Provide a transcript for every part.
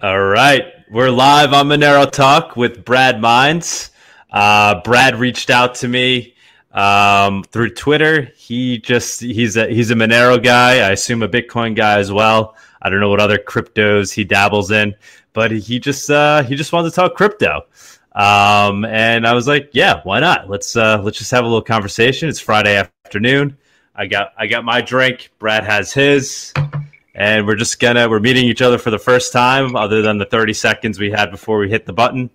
All right, we're live on Monero Talk with Brad Mines. Uh, Brad reached out to me um, through Twitter. He just he's a he's a Monero guy. I assume a Bitcoin guy as well. I don't know what other cryptos he dabbles in, but he just uh, he just wanted to talk crypto. Um, and I was like, yeah, why not? Let's uh, let's just have a little conversation. It's Friday afternoon. I got I got my drink. Brad has his and we're just gonna we're meeting each other for the first time, other than the thirty seconds we had before we hit the button.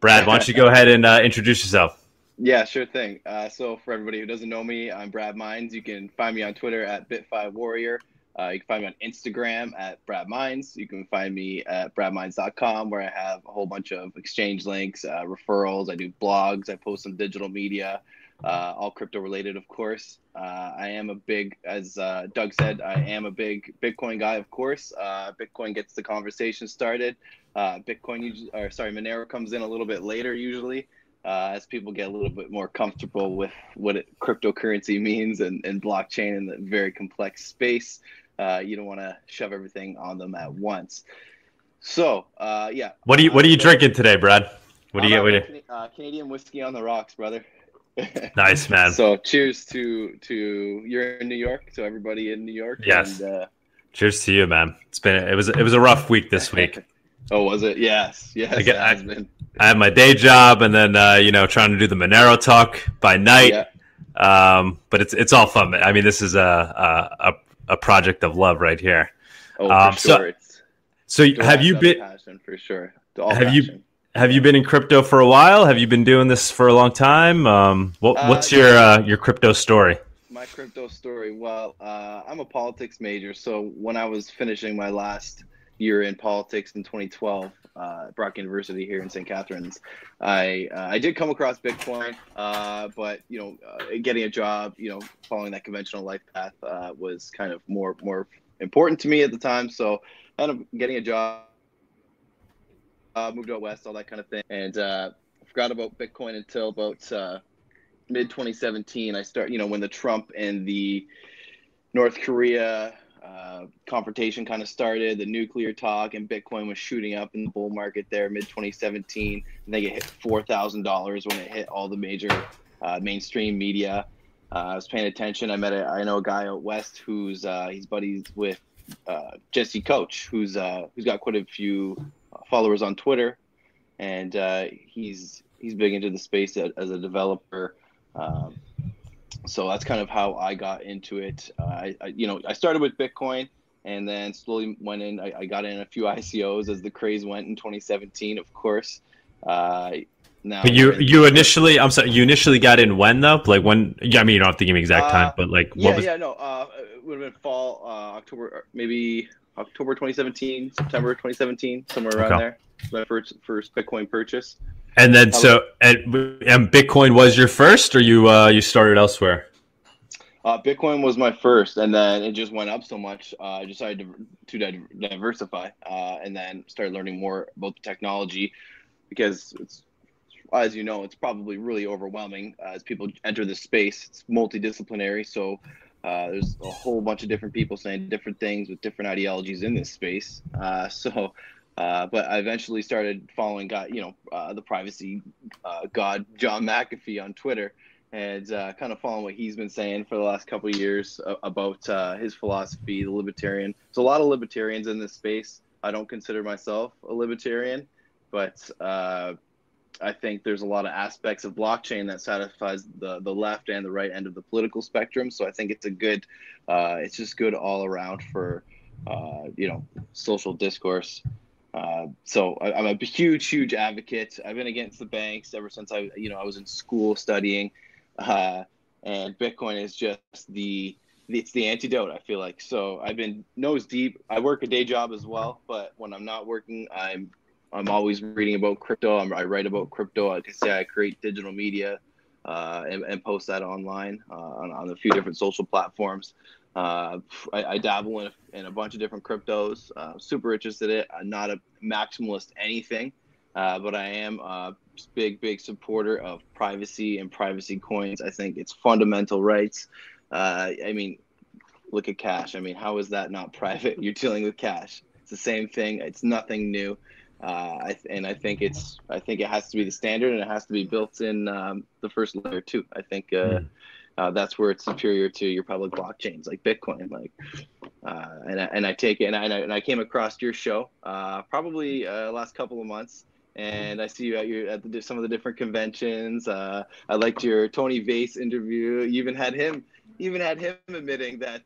Brad, why don't you go ahead and uh, introduce yourself? Yeah, sure thing. Uh, so for everybody who doesn't know me, I'm Brad Mines. You can find me on Twitter at Bit5Warrior. Uh, you can find me on Instagram at Brad Mines. You can find me at bradmines.com where I have a whole bunch of exchange links, uh, referrals. I do blogs. I post some digital media uh, all crypto related, of course. Uh, I am a big, as uh, Doug said, I am a big Bitcoin guy, of course. Uh, Bitcoin gets the conversation started. Uh, Bitcoin, or sorry, Monero comes in a little bit later usually. Uh, as people get a little bit more comfortable with what it, cryptocurrency means and, and blockchain in the very complex space, you don't want to shove everything on them at once. So, yeah. What are you What are you drinking today, Brad? What do you get? Canadian whiskey on the rocks, brother. nice man. So cheers to to you're in New York, to everybody in New York. Yes. And, uh, cheers to you, man. It's been it was it was a rough week this week. oh, was it? Yes, yes. I, get, I, I have my day job, and then uh, you know trying to do the Monero talk by night. Yeah. Um, but it's it's all fun. I mean, this is a a, a project of love right here. Oh, for um, sure. So, so have you been passion for sure? have passion. you have you been in crypto for a while? Have you been doing this for a long time? Um, what, uh, what's uh, your uh, your crypto story? My crypto story. Well, uh, I'm a politics major, so when I was finishing my last year in politics in 2012 uh, at Brock University here in St. Catharines, I uh, I did come across Bitcoin, but you know, getting a job, you know, following that conventional life path was kind of more more important to me at the time. So, kind of getting a job uh, moved out west, all that kind of thing, and uh, forgot about Bitcoin until about uh, mid 2017. I start, you know, when the Trump and the North Korea uh, confrontation kind of started, the nuclear talk, and Bitcoin was shooting up in the bull market there mid 2017. I think it hit four thousand dollars when it hit all the major uh, mainstream media. Uh, I was paying attention. I met a, I know a guy out west who's uh, he's buddies with uh, Jesse Coach, who's uh, who's got quite a few followers on Twitter, and uh, he's he's big into the space as a developer. Um, so that's kind of how I got into it. Uh, I, I, you know, I started with Bitcoin and then slowly went in. I, I, got in a few ICOs as the craze went in 2017, of course. Uh, now you you initially, I'm sorry, you initially got in when though? Like when? Yeah, I mean, you don't have to give me exact time, uh, but like, yeah, was... yeah, no, uh, it would have been fall, uh, October, maybe October 2017, September 2017, somewhere around okay. there. My first first Bitcoin purchase. And then so and, and Bitcoin was your first, or you uh, you started elsewhere? Uh, Bitcoin was my first, and then it just went up so much. Uh, I decided to, to diversify, uh, and then started learning more about the technology, because it's, as you know, it's probably really overwhelming uh, as people enter the space. It's multidisciplinary, so uh, there's a whole bunch of different people saying different things with different ideologies in this space. Uh, so, uh, but I eventually started following God, you know, uh, the privacy uh, god John McAfee on Twitter, and uh, kind of following what he's been saying for the last couple years about his philosophy, the libertarian. There's a lot of libertarians in this space. I don't consider myself a libertarian, but I think there's a lot of aspects of blockchain that satisfies the the left and the right end of the political spectrum. So I think it's a good, uh, it's just good all around for, uh, you know, social discourse. Uh, so I, am a huge, huge advocate. I've been against the banks ever since I, you know, I was in school studying, uh, and Bitcoin is just the it's the antidote. I feel like so. I've been nose deep. I work a day job as well, but when I'm not working, I'm I'm always reading about crypto. I'm, i write about crypto. Like I say, I create digital media uh, and, and, post that online uh, on, on, a few different social platforms. Uh, I, I, dabble in a, in a, bunch of different cryptos. Uh, super interested in it. I'm not a maximalist anything, uh, but I am a big, big supporter of privacy and privacy coins. I think it's fundamental rights. Uh, I mean, look at cash. I mean, how is that not private? You're dealing with cash It's the same thing. It's nothing new. Uh, I, and I think it's I think it has to be the standard and it has to be built in um, the first layer too. I think uh, mm. uh, that's where it's superior to your public blockchains like Bitcoin. Like, uh, and I, and I take it and I and I came across your show uh, probably uh, last couple of months. And I see you at your at the, some of the different conventions. I liked your Tone Vays interview. You even had him even had him admitting that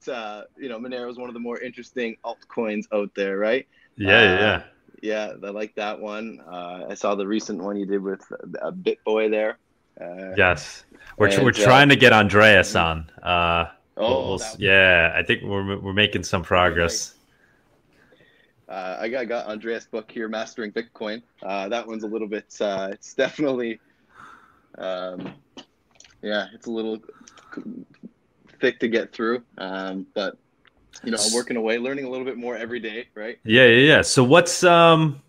you know Monero is one of the more interesting altcoins out there, right? Yeah, yeah yeah, I like that one. Uh, I saw the recent one you did with a BitBoy there. Uh, yes, we're and, we're uh, trying to get Andreas on. Uh, oh, we'll, yeah, I think we're we're making some progress. Uh, I got, got Andreas' book here, Mastering Bitcoin. Uh, that one's a little bit. Uh, it's definitely, um, yeah, it's a little thick to get through, um, but you know, working away, learning a little bit more every day, right? Yeah, yeah, yeah. So what's um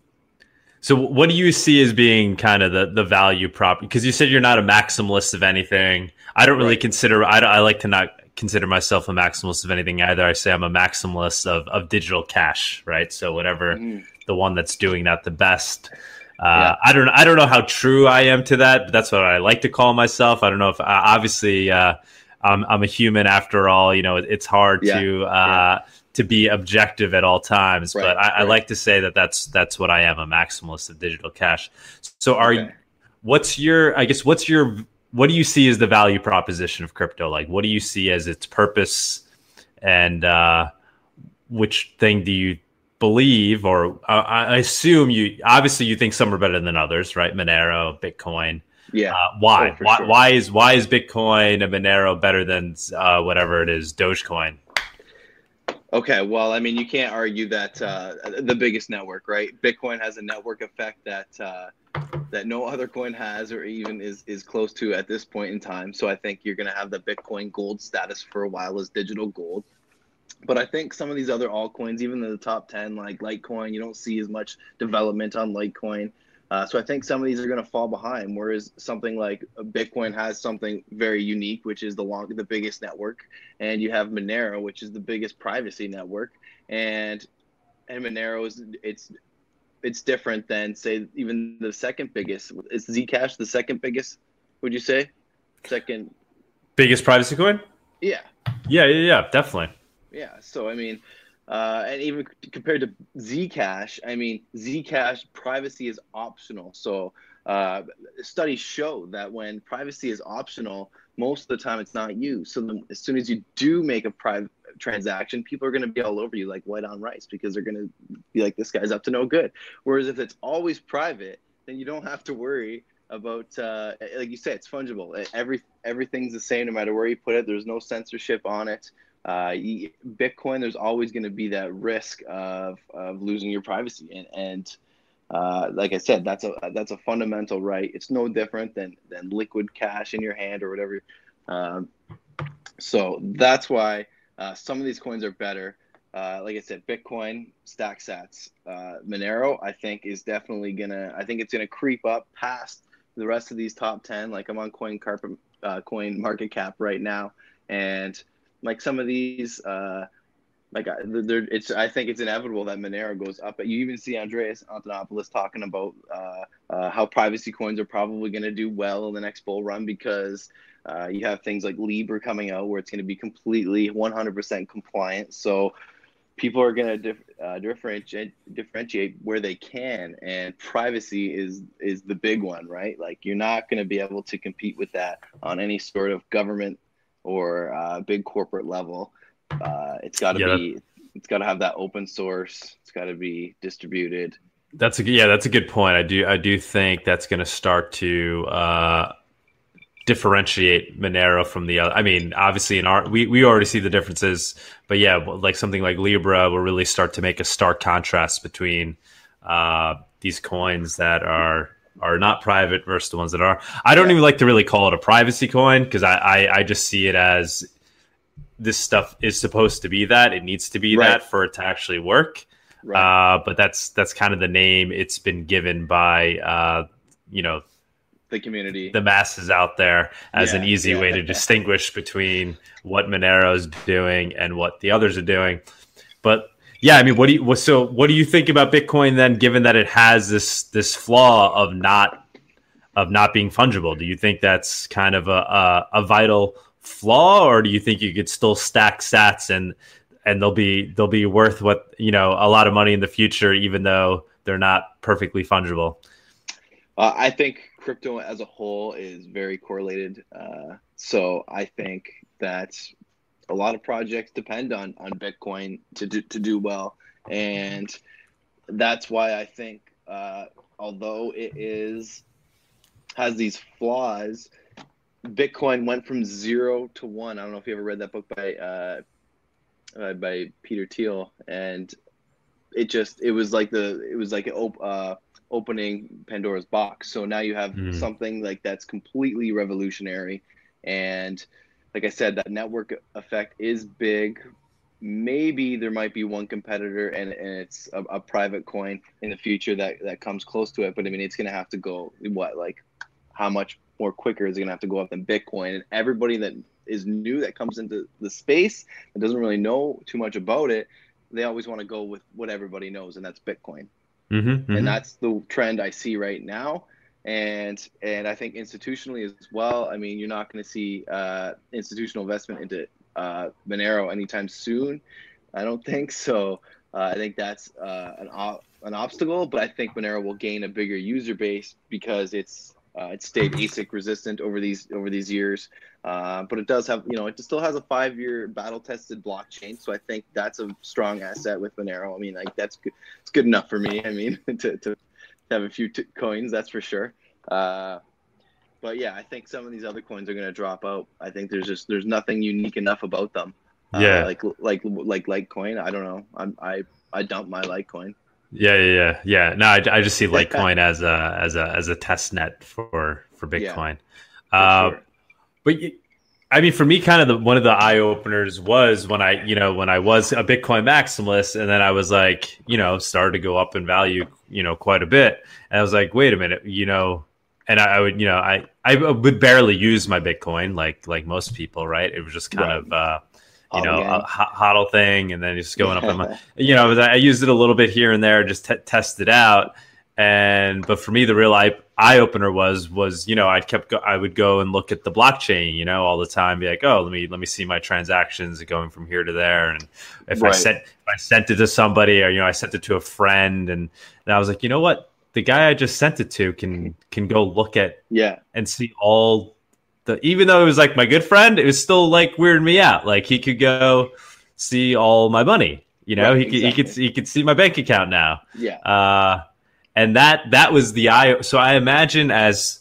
so what do you see as being kind of the the value prop? Because you said you're not a maximalist of anything. I don't really right. consider I, I like to not consider myself a maximalist of anything either. I say I'm a maximalist of of digital cash, right? So whatever mm. the one that's doing that the best. Uh, yeah. I don't I don't know how true I am to that, but that's what I like to call myself. I don't know if uh, obviously uh, I'm, I'm a human after all. You know, it's hard yeah. to uh, yeah. to be objective at all times. Right. But I, right. I, like to say that that's that's what I am a maximalist of digital cash. So are okay. you? What's your? I guess what's your? What do you see as the value proposition of crypto? Like, what do you see as its purpose, and uh, which thing do you believe, or uh, I assume you obviously you think some are better than others, right? Monero, Bitcoin. Yeah. Uh, why? Oh, why? Sure. Why is why is Bitcoin and Monero better than uh, whatever it is, Dogecoin? Okay, well, I mean, you can't argue that uh, the biggest network, right? Bitcoin has a network effect that uh, that no other coin has, or even is is close to at this point in time. So I think you're going to have the Bitcoin gold status for a while as digital gold. But I think some of these other altcoins, even in the top ten, like Litecoin, you don't see as much development on Litecoin. Uh, so I think some of these are going to fall behind. Whereas something like Bitcoin has something very unique, which is the long, the biggest network, and you have Monero, which is the biggest privacy network, and and Monero is it's it's different than say even the second biggest. Is Zcash the second biggest? Would you say second biggest privacy coin? Yeah. Yeah, yeah, yeah, definitely. Yeah. So I mean, uh, and even compared to Zcash, I mean, Zcash privacy is optional. So uh, studies show that when privacy is optional, most of the time it's not used. So as soon as you do make a private transaction, people are going to be all over you like white on rice because they're going to be like, this guy's up to no good. Whereas if it's always private, then you don't have to worry about uh, like you said, it's fungible. Every everything's the same no matter where you put it. There's no censorship on it uh, Bitcoin, there's always going to be that risk of, of losing your privacy. And, and uh, like I said, that's a that's a fundamental right. It's no different than than liquid cash in your hand or whatever. Um, so that's why uh, some of these coins are better. Uh, like I said, Bitcoin, StackSats, uh, Monero, I think is definitely gonna. I think it's gonna creep up past the rest of these top ten. Like I'm on Coin Carpet, uh, Coin Market Cap right now, and like some of these, uh, like it's I think it's inevitable that Monero goes up. You even see Andreas Antonopoulos talking about uh, uh, how privacy coins are probably going to do well in the next bull run because uh, you have things like Libra coming out where it's going to be completely 100% compliant. So people are going to uh, differentiate differentiate where they can, and privacy is is the big one, right? Like you're not going to be able to compete with that on any sort of government or uh, big corporate level. Uh, it's got to yeah, be. It's got to have that open source. It's got to be distributed. That's a yeah. That's a good point. I do. I do think that's going to start to uh, differentiate Monero from the other. I mean, obviously, in our we we already see the differences, but yeah, like something like Libra will really start to make a stark contrast between uh, these coins that are are not private versus the ones that are. I don't yeah. even like to really call it a privacy coin because I, I, I just see it as this stuff is supposed to be that it needs to be right. that for it to actually work. Right. Uh, but that's that's kind of the name it's been given by uh, you know the community, the masses out there, as yeah, an easy yeah. way to distinguish between what Monero is doing and what the others are doing. But yeah, I mean, what do you so what do you think about Bitcoin then? Given that it has this this flaw of not of not being fungible, do you think that's kind of a a, a vital flaw, or do you think you could still stack sats and and they'll be they'll be worth what you know a lot of money in the future, even though they're not perfectly fungible? Uh, I think crypto as a whole is very correlated. Uh, so I think that a lot of projects depend on on Bitcoin to do, to do well, and that's why I think uh, although it is has these flaws, Bitcoin went from zero to one. I don't know if you ever read that book by uh, uh, by Peter Thiel, and it just it was like the it was like an op- uh, opening Pandora's box. So now you have mm. something like that's completely revolutionary, and like I said, that network effect is big. Maybe there might be one competitor, and, and it's a, a private coin in the future that that comes close to it. But I mean, it's gonna have to go what like how much more quicker is it gonna have to go up than Bitcoin? And everybody that is new that comes into the space and doesn't really know too much about it, they always want to go with what everybody knows, and that's Bitcoin. Mm-hmm, mm-hmm. And that's the trend I see right now. And and I think institutionally as well. I mean, you're not going to see uh, institutional investment into uh, Monero anytime soon. I don't think so. Uh, I think that's uh, an an obstacle, but I think Monero will gain a bigger user base because it's uh, it stayed ASIC resistant over these over these years, uh, but it does have you know it still has a five year battle tested blockchain. So I think that's a strong asset with Monero. I mean, like that's good. It's good enough for me. I mean, to, to have a few t- coins, that's for sure. Uh, but yeah, I think some of these other coins are going to drop out. I think there's just there's nothing unique enough about them. Uh, yeah, like like like Litecoin. I don't know. I'm I I dump my Litecoin. Yeah, yeah, yeah, yeah. No, I, I just see Litecoin as a as a as a test net for for Bitcoin. Yeah, uh, sure. But I mean, for me, kind of the one of the eye openers was when I, you know, when I was a Bitcoin maximalist, and then I was like, you know, started to go up in value, you know, quite a bit, and I was like, wait a minute, you know, and I, I would, you know, I I would barely use my Bitcoin like like most people, right? It was just kind right. of. uh you know, a hodl thing, and then just going up. my, you know, I used it a little bit here and there, just t- test it out. And but for me, the real eye eye opener was was you know I'd kept go- I would go and look at the blockchain, you know, all the time, be like, oh, let me let me see my transactions going from here to there, and if right. I sent if I sent it to somebody, or you know, I sent it to a friend, and, and I was like, you know what, the guy I just sent it to can can go look at yeah and see all the even though it was like my good friend, it was still like weirding me out. Like he could go see all my money. You know, right, he could exactly. he could he could see my bank account now. Yeah. Uh, and that that was the eye. So I imagine as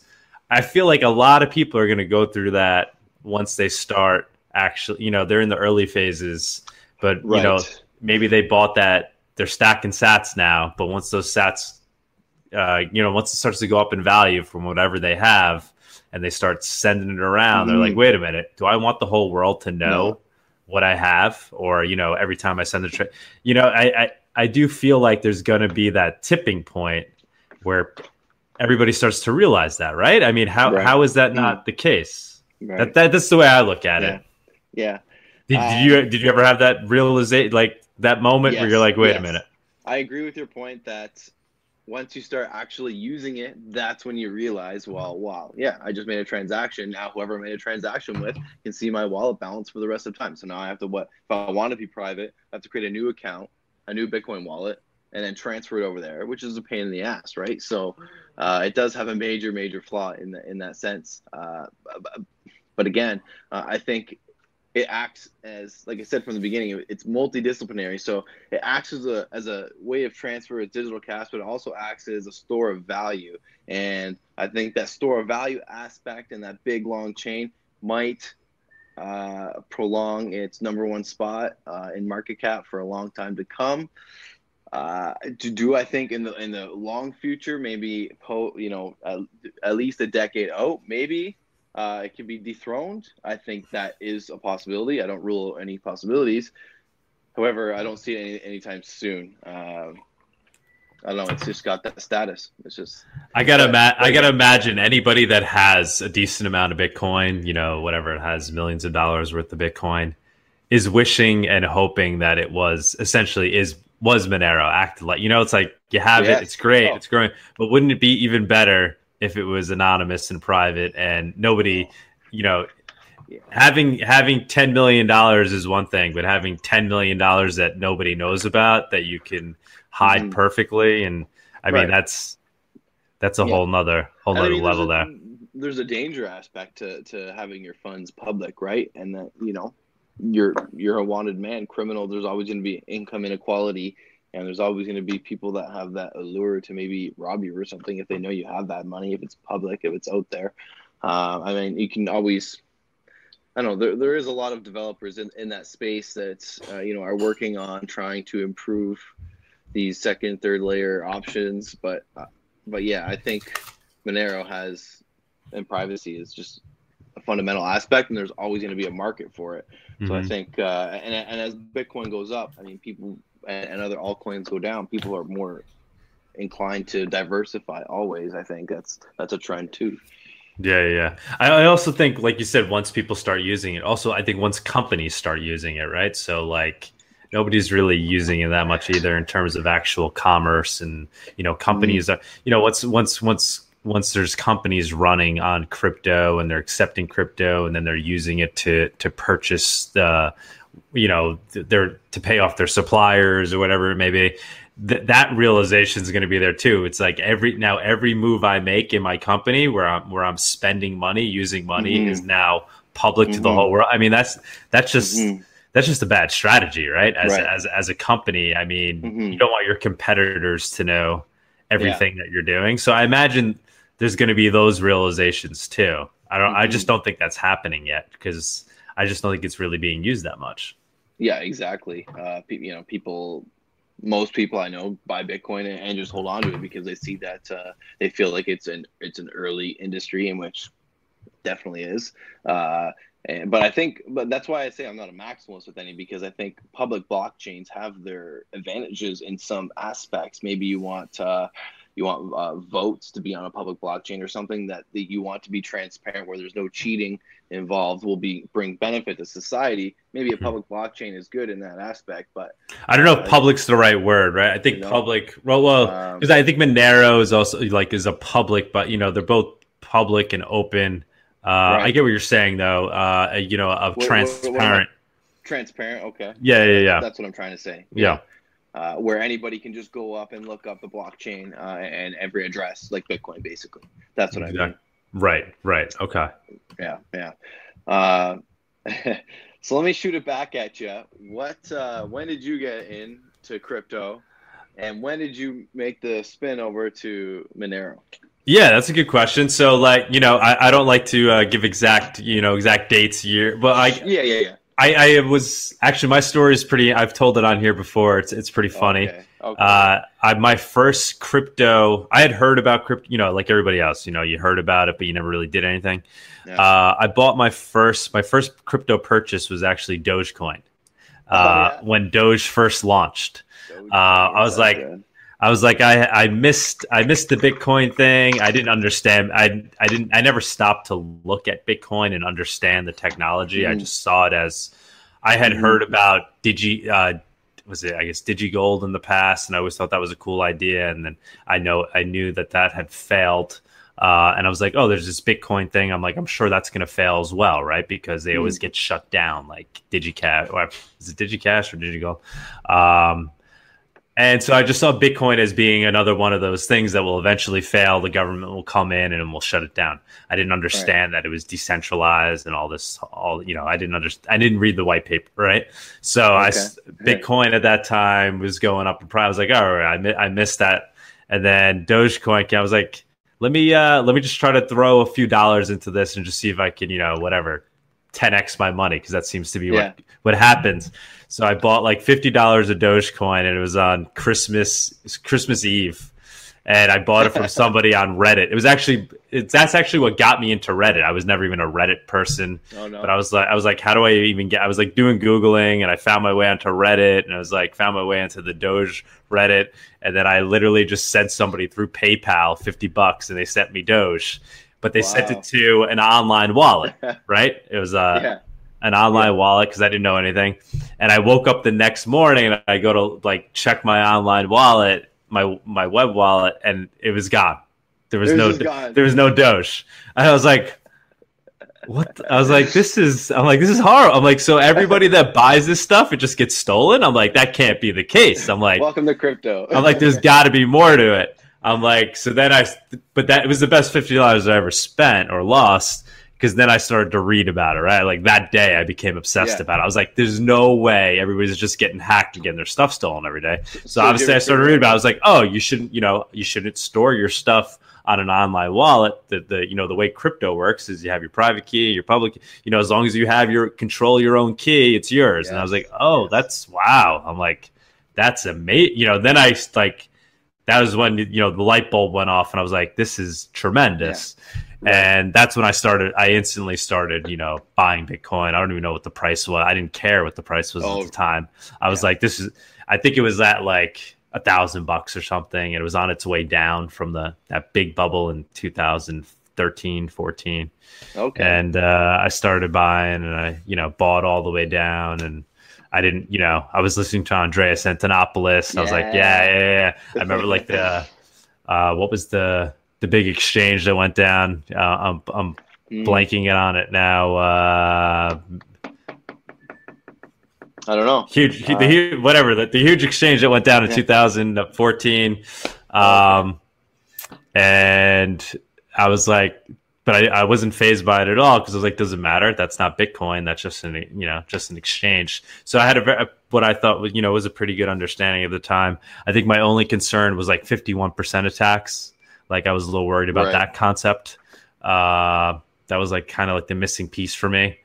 I feel like a lot of people are going to go through that once they start. Actually, you know, they're in the early phases, but right. you know, maybe they bought that. They're stacking Sats now, but once those Sats, uh, you know, once it starts to go up in value from whatever they have, and they start sending it around. Mm-hmm. They're like, mm-hmm. wait a minute, do I want the whole world to know no. what I have? Or, you know, every time I send a trade, you know, I, I, I do feel like there's going to be that tipping point where everybody starts to realize that, right? I mean, how, right. how is that not mm-hmm. the case? Right. That, that, that's the way I look at yeah. it. Yeah. Did, did, you, did you ever have that realization, like that moment yes. where you're like, wait yes. a minute? I agree with your point that once you start actually using it, that's when you realize, well, wow, yeah, I just made a transaction. Now, whoever I made a transaction with can see my wallet balance for the rest of time. So now I have to what if I want to be private, I have to create a new account, a new Bitcoin wallet, and then transfer it over there, which is a pain in the ass, right? So uh, it does have a major, major flaw in the, in that sense. Uh, but again, uh, I think it acts as like i said from the beginning it's multidisciplinary so it acts as a as a way of transfer of digital cash but it also acts as a store of value and i think that store of value aspect and that big long chain might uh, prolong its number one spot uh, in market cap for a long time to come uh, to do I think in the in the long future, maybe po, you know uh, at least a decade out, maybe uh, it can be dethroned. I think that is a possibility. I don't rule any possibilities. However, I don't see it any, anytime soon. Um, I don't know. It's just got that status. It's just. I gotta. Ma- I gotta imagine anybody that has a decent amount of Bitcoin, you know, whatever it has, millions of dollars worth of Bitcoin, is wishing and hoping that it was essentially is was Monero acted like you know it's like you have it, it's great, oh. it's growing, but wouldn't it be even better if it was anonymous and private and nobody, you know, yeah. having having ten million dollars is one thing, but having ten million dollars that nobody knows about that you can hide mm-hmm. perfectly, and I right. mean that's that's a yeah. whole nother whole nother I mean, level a, there. There's a danger aspect to to having your funds public, right? And that you know you're you're a wanted man, criminal. There's always going to be income inequality, and there's always going to be people that have that allure to maybe rob you or something if they know you have that money, if it's public, if it's out there. Uh, I mean, you can always I don't know. There, there is a lot of developers in, in that space that uh, you know are working on trying to improve these second, third layer options. But uh, but yeah, I think Monero has and privacy is just a fundamental aspect, and there's always going to be a market for it. Mm-hmm. So I mm-hmm. think uh, and and as Bitcoin goes up, I mean, people and, and other altcoins go down, people are more inclined to diversify. Always, I think that's that's a trend too. Yeah, yeah. I, I also think, like you said, once people start using it, also I think once companies start using it, right? So like nobody's really using it that much either in terms of actual commerce and you know companies mm-hmm. are you know once once once once there's companies running on crypto and they're accepting crypto and then they're using it to to purchase the you know they're to pay off their suppliers or whatever it may be th- that realization is going to be there too. It's like every now every move I make in my company where I'm where I'm spending money, using money, mm-hmm. is now public mm-hmm. to the mm-hmm. whole world. I mean, that's that's just. Mm-hmm. That's just a bad strategy, right? As, right. as, as a company, I mean, mm-hmm. you don't want your competitors to know everything yeah. that you're doing. So I imagine there's going to be those realizations too. I don't. I just mm-hmm. don't think that's happening yet because I just don't think it's really being used that much. Yeah, exactly. Uh, you know, people most people I know buy Bitcoin and, and, just hold on to it because they see that uh, they feel like it's an it's an early industry in which definitely is. Uh, and, but I think, but that's why I say I'm not a maximalist with any because I think public blockchains have their advantages in some aspects. Maybe you want uh, you want uh, votes to be on a public blockchain or something that, that you want to be transparent where there's no cheating involved will be bring benefit to society maybe a hmm. public blockchain is good in that aspect but i don't know if uh, public's the right word right i think you know, public well well because um, i think monero is also like is a public but you know they're both public and open uh, right. i get what you're saying though uh, you know of transparent what, what, what transparent okay yeah yeah yeah that's what i'm trying to say yeah. yeah uh, where anybody can just go up and look up the blockchain uh, and every address, like Bitcoin, basically. That's what exactly. I mean. Right, right. Okay. Yeah, yeah. Uh, so let me shoot it back at you. What? Uh, when did you get into crypto, and when did you make the spin over to Monero? Yeah, that's a good question. So, like, you know, I, I don't like to uh, give exact, you know, exact dates year, but I yeah, yeah, yeah. I, I was actually my story is pretty. I've told it on here before. It's it's pretty funny. Okay. Okay. Uh, I my first crypto. I had heard about crypto. You know, like everybody else. You know, you heard about it, but you never really did anything. Yeah. Uh, I bought my first. My first crypto purchase was actually Dogecoin. Uh, oh, yeah. When Doge first launched, Doge, uh, I was like, good. I was like, I I missed I missed the Bitcoin thing. I didn't understand. I I didn't. I never stopped to look at Bitcoin and understand the technology. Mm. I just saw it as I had mm. heard about Digi. Uh, was it I guess DigiGold in the past, and I always thought that was a cool idea. And then I know I knew that that had failed. Uh, and I was like, oh, there's this Bitcoin thing. I'm like, I'm sure that's going to fail as well, right? Because they always mm. get shut down, like DigiCash. Or is it DigiCash or DigiGold? Um, and so I just saw Bitcoin as being another one of those things that will eventually fail. The government will come in and will shut it down. I didn't understand right. that it was decentralized and all this. All you know, I didn't understand. I didn't read the white paper, right? So okay. I Bitcoin at that time was going up. I was like, all right, I, I missed that. And then Dogecoin, I was like, let me uh, let me just try to throw a few dollars into this and just see if I can, you know, whatever, 10x my money because that seems to be yeah. what what happens. So I bought like fifty dollars of Dogecoin, and it was on Christmas Christmas Eve, and I bought it from somebody on Reddit. It was actually it's that's actually what got me into Reddit. I was never even a Reddit person, oh, no. but I was like I was like, how do I even get? I was like doing googling, and I found my way onto Reddit, and I was like found my way into the Doge Reddit, and then I literally just sent somebody through PayPal fifty bucks, and they sent me Doge but they wow. sent it to an online wallet, right? It was uh, yeah. An online yeah. wallet because I didn't know anything. And I woke up the next morning and I go to like check my online wallet, my my web wallet, and it was gone. There was no there was no Doge. And I was like, what? I was like, this is. I'm like, this is horrible. I'm like, so everybody that buys this stuff, it just gets stolen. I'm like, that can't be the case. I'm like, welcome to crypto. I'm like, there's got to be more to it. I'm like, so then I, but that it was the best fifty dollars I ever spent or lost because then I started to read about it. Right, like that day, I became obsessed yeah. about it. I was like, "There's no way everybody's just getting hacked and getting their stuff stolen every day." So, so obviously, I started reading about. it. I was like, "Oh, you shouldn't, you know, you shouldn't store your stuff on an online wallet. The, the you know the way crypto works is you have your private key, your public. You know, as long as you have your control your own key, it's yours." Yes. And I was like, "Oh, yes. that's wow." I'm like, "That's amazing." You know, then I like that was when you know the light bulb went off, and I was like, "This is tremendous." Yeah. Right. And that's when I started. I instantly started, you know, buying Bitcoin. I don't even know what the price was. I didn't care what the price was oh, at the time. I was yeah. like, "This is." I think it was at like a thousand bucks or something. It was on its way down from the that big bubble in 2013, 14. Okay. And uh, I started buying, and I, you know, bought all the way down, and I didn't, you know, I was listening to Andreas Antonopoulos. Yeah. I was like, yeah, yeah, yeah. I remember like the, uh, what was the the big exchange that went down? Uh, I'm I'm mm. blanking on it now. Uh, I don't know. Huge, uh, the huge, whatever the, the huge exchange that went down in yeah. 2014, um, and I was like, but I, I wasn't phased by it at all because I was like, doesn't matter. That's not Bitcoin. That's just an you know just an exchange. So I had a, a what I thought was you know was a pretty good understanding of the time. I think my only concern was like 51 percent attacks. Like I was a little worried about right. that concept. Uh, that was like kind of like the missing piece for me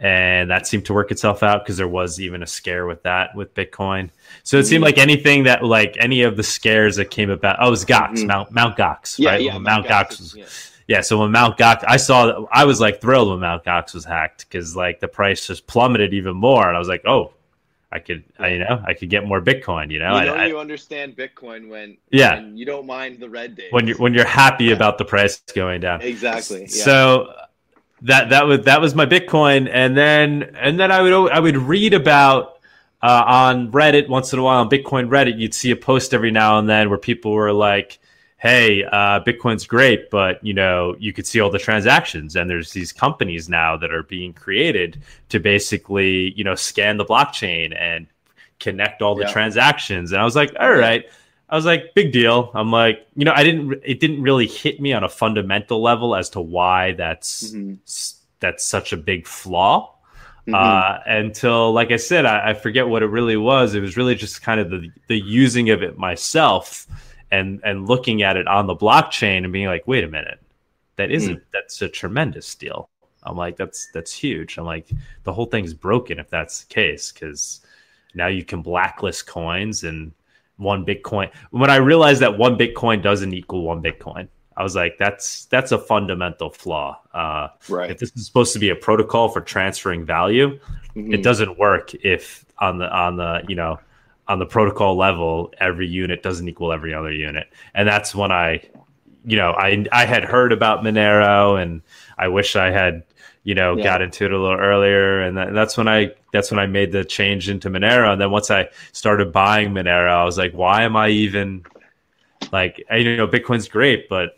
and that seemed to work itself out because there was even a scare with that with Bitcoin. So it seemed mm-hmm. like anything that like any of the scares that came about. Oh, it was Gox, mm-hmm. Mount Mount Gox, yeah, right? Yeah, Mount, Mount Gox, Gox was, yeah. yeah. So when Mount Gox, I saw, I was like thrilled when Mount Gox was hacked because like the price just plummeted even more, and I was like, oh, I could, I, you know, I could get more Bitcoin. You know, you know I, you understand Bitcoin when, yeah, when you don't mind the red days when you're when you're happy about the price going down. Exactly. Yeah. So that that was that was my Bitcoin, and then and then I would I would read about uh, on Reddit once in a while on Bitcoin Reddit. You'd see a post every now and then where people were like, "Hey, uh, Bitcoin's great, but you know you could see all the transactions, and there's these companies now that are being created to basically you know scan the blockchain and connect all the yeah. transactions." And I was like, "All right." I was like, big deal. I'm like, you know, I didn't. It didn't really hit me on a fundamental level as to why that's mm-hmm. that's such a big flaw. Mm-hmm. Uh, until, like I said, I, I, forget what it really was. It was really just kind of the the using of it myself and and looking at it on the blockchain and being like, wait a minute, that isn't mm. that's a tremendous deal. I'm like, that's that's huge. I'm like, the whole thing's broken if that's the case because now you can blacklist coins and one Bitcoin. When I realized that one Bitcoin doesn't equal one Bitcoin, I was like, that's that's a fundamental flaw. Uh, right. If this is supposed to be a protocol for transferring value, mm-hmm. it doesn't work if on the on the you know on the protocol level every unit doesn't equal every other unit, and that's when I, you know, I I had heard about Monero and I wish I had you know, yeah. got into it a little earlier, and that, that's when I that's when I made the change into Monero. And then once I started buying Monero, I was like, why am I even like? You know, Bitcoin's great, but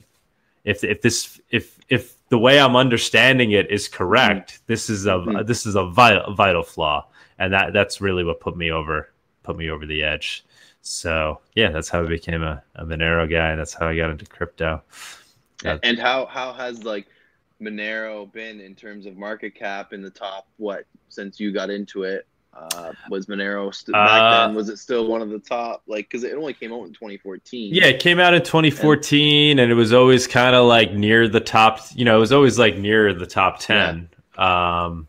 if if this if if the way I'm understanding it is correct, mm-hmm. this is a mm-hmm. this is a vital vital flaw, and that that's really what put me over put me over the edge. So yeah, that's how I became a, a Monero guy. That's how I got into crypto. And how how has like Monero been in terms of market cap in the top? What since you got into it? Uh, was Monero st- back uh, then? Was it still one of the top? Like, because it only came out in 2014. Yeah, it came out in 2014, and, and it was always kind of like near the top. You know, it was always like near the top 10. Yeah. Um,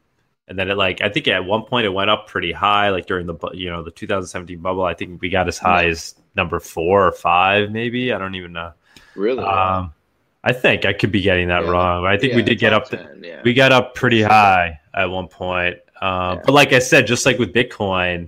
and then it like I think at one point it went up pretty high, like during the you know the 2017 bubble. I think we got as high as number four or five, maybe. I don't even know. Really? Um, I think I could be getting that yeah. wrong. I think yeah, we did get up. 10, yeah. We got up pretty high at one point. Um, but like I said, just like with Bitcoin,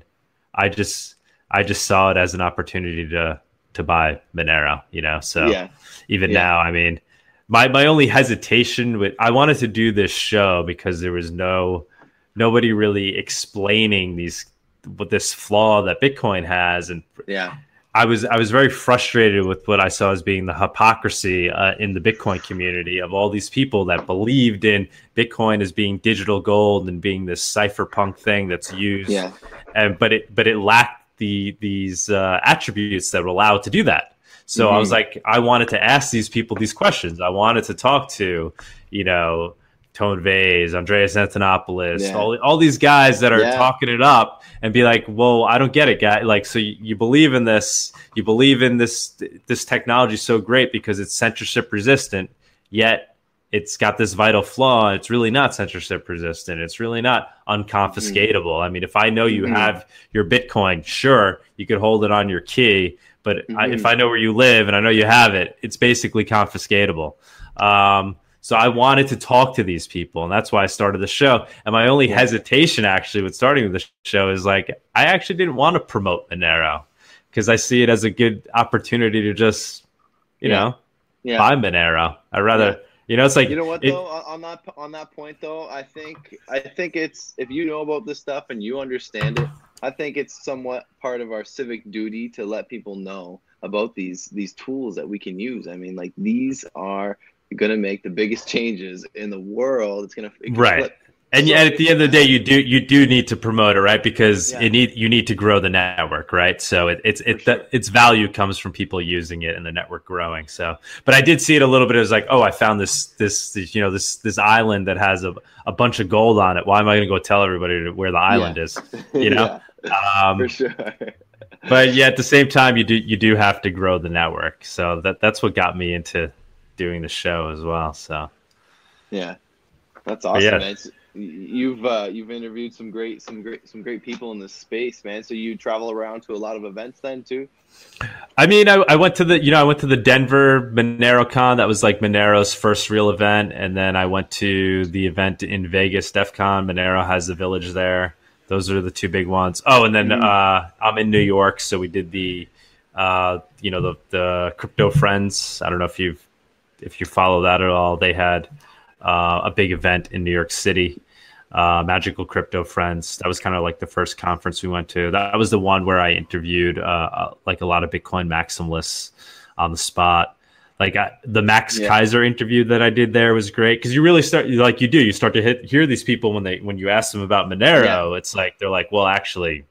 I just I just saw it as an opportunity to to buy Monero. You know, so even now, I mean, my my only hesitation with I wanted to do this show because there was no nobody really explaining these what this flaw that Bitcoin has, and yeah. I was I was very frustrated with what I saw as being the hypocrisy uh, in the Bitcoin community of all these people that believed in Bitcoin as being digital gold and being this cypherpunk thing that's used, Yeah. and but it but it lacked the these uh, attributes that were allowed to do that. So I was Mhm. like, I wanted to ask these people these questions. I wanted to talk to, you know, Tone Vays, Andreas Antonopoulos, Yeah. all, all these guys that are Yeah. talking it up and be like, "Whoa, I don't get it, guy. Like, so you, you believe in this, you believe in this, this technology is so great because it's censorship resistant, yet it's got this vital flaw. It's really not censorship resistant. It's really not unconfiscatable. I mean, if I know you Mhm. have your Bitcoin, sure, you could hold it on your key. But I, Mhm. if I know where you live and I know you have it, it's basically confiscatable. Um, so I wanted to talk to these people, and that's why I started the show. And my only hesitation, actually, with starting the show is like I actually didn't want to promote Monero because I see it as a good opportunity to just, you Yeah. know, Yeah. buy Monero. I rather, Yeah. you know, it's like you know what it- though on on that on that point though i think i think it's if you know about this stuff and you understand it i think it's somewhat part of our civic duty to let people know about these these tools that we can use i mean like these are going to make the biggest changes in the world it's going to Right. And So yet, at the end of the day, you do you do need to promote it, right? Because Yeah. it need you need to grow the network, right? So it, it's it sure. the, its value comes from people using it and the network growing. So, but I did see it a little bit It was like, oh, I found this this, this you know this this island that has a, a bunch of gold on it. Why am I going to go tell everybody where the island is? You know? Yeah, Um, for sure but yeah, at the same time, you do you do have to grow the network. So that that's what got me into doing the show as well. So Yeah, that's awesome, yeah. man. It's, you've uh, you've interviewed some great some great some great people in this space, man. So you travel around to a lot of events then too. I mean, I, I went to the, you know, I went to the Denver MoneroKon. That was like Monero's first real event, and then I went to the event in Vegas, DEF CON. Monero has the village there. Those are the two big ones. Oh, and then Mhm. uh, I'm in New York, so we did the, uh, you know, the the Crypto Friends. I don't know if you if you follow that at all. They had uh, a big event in New York City. Uh, Magical Crypto Friends. That was kind of like the first conference we went to. That was the one where I interviewed uh, uh, like a lot of Bitcoin maximalists on the spot. Like I, the Max Yeah. Keiser interview that I did there was great because you really start like you do you start to hit hear these people when they when you ask them about Monero. It's like they're like, well, actually,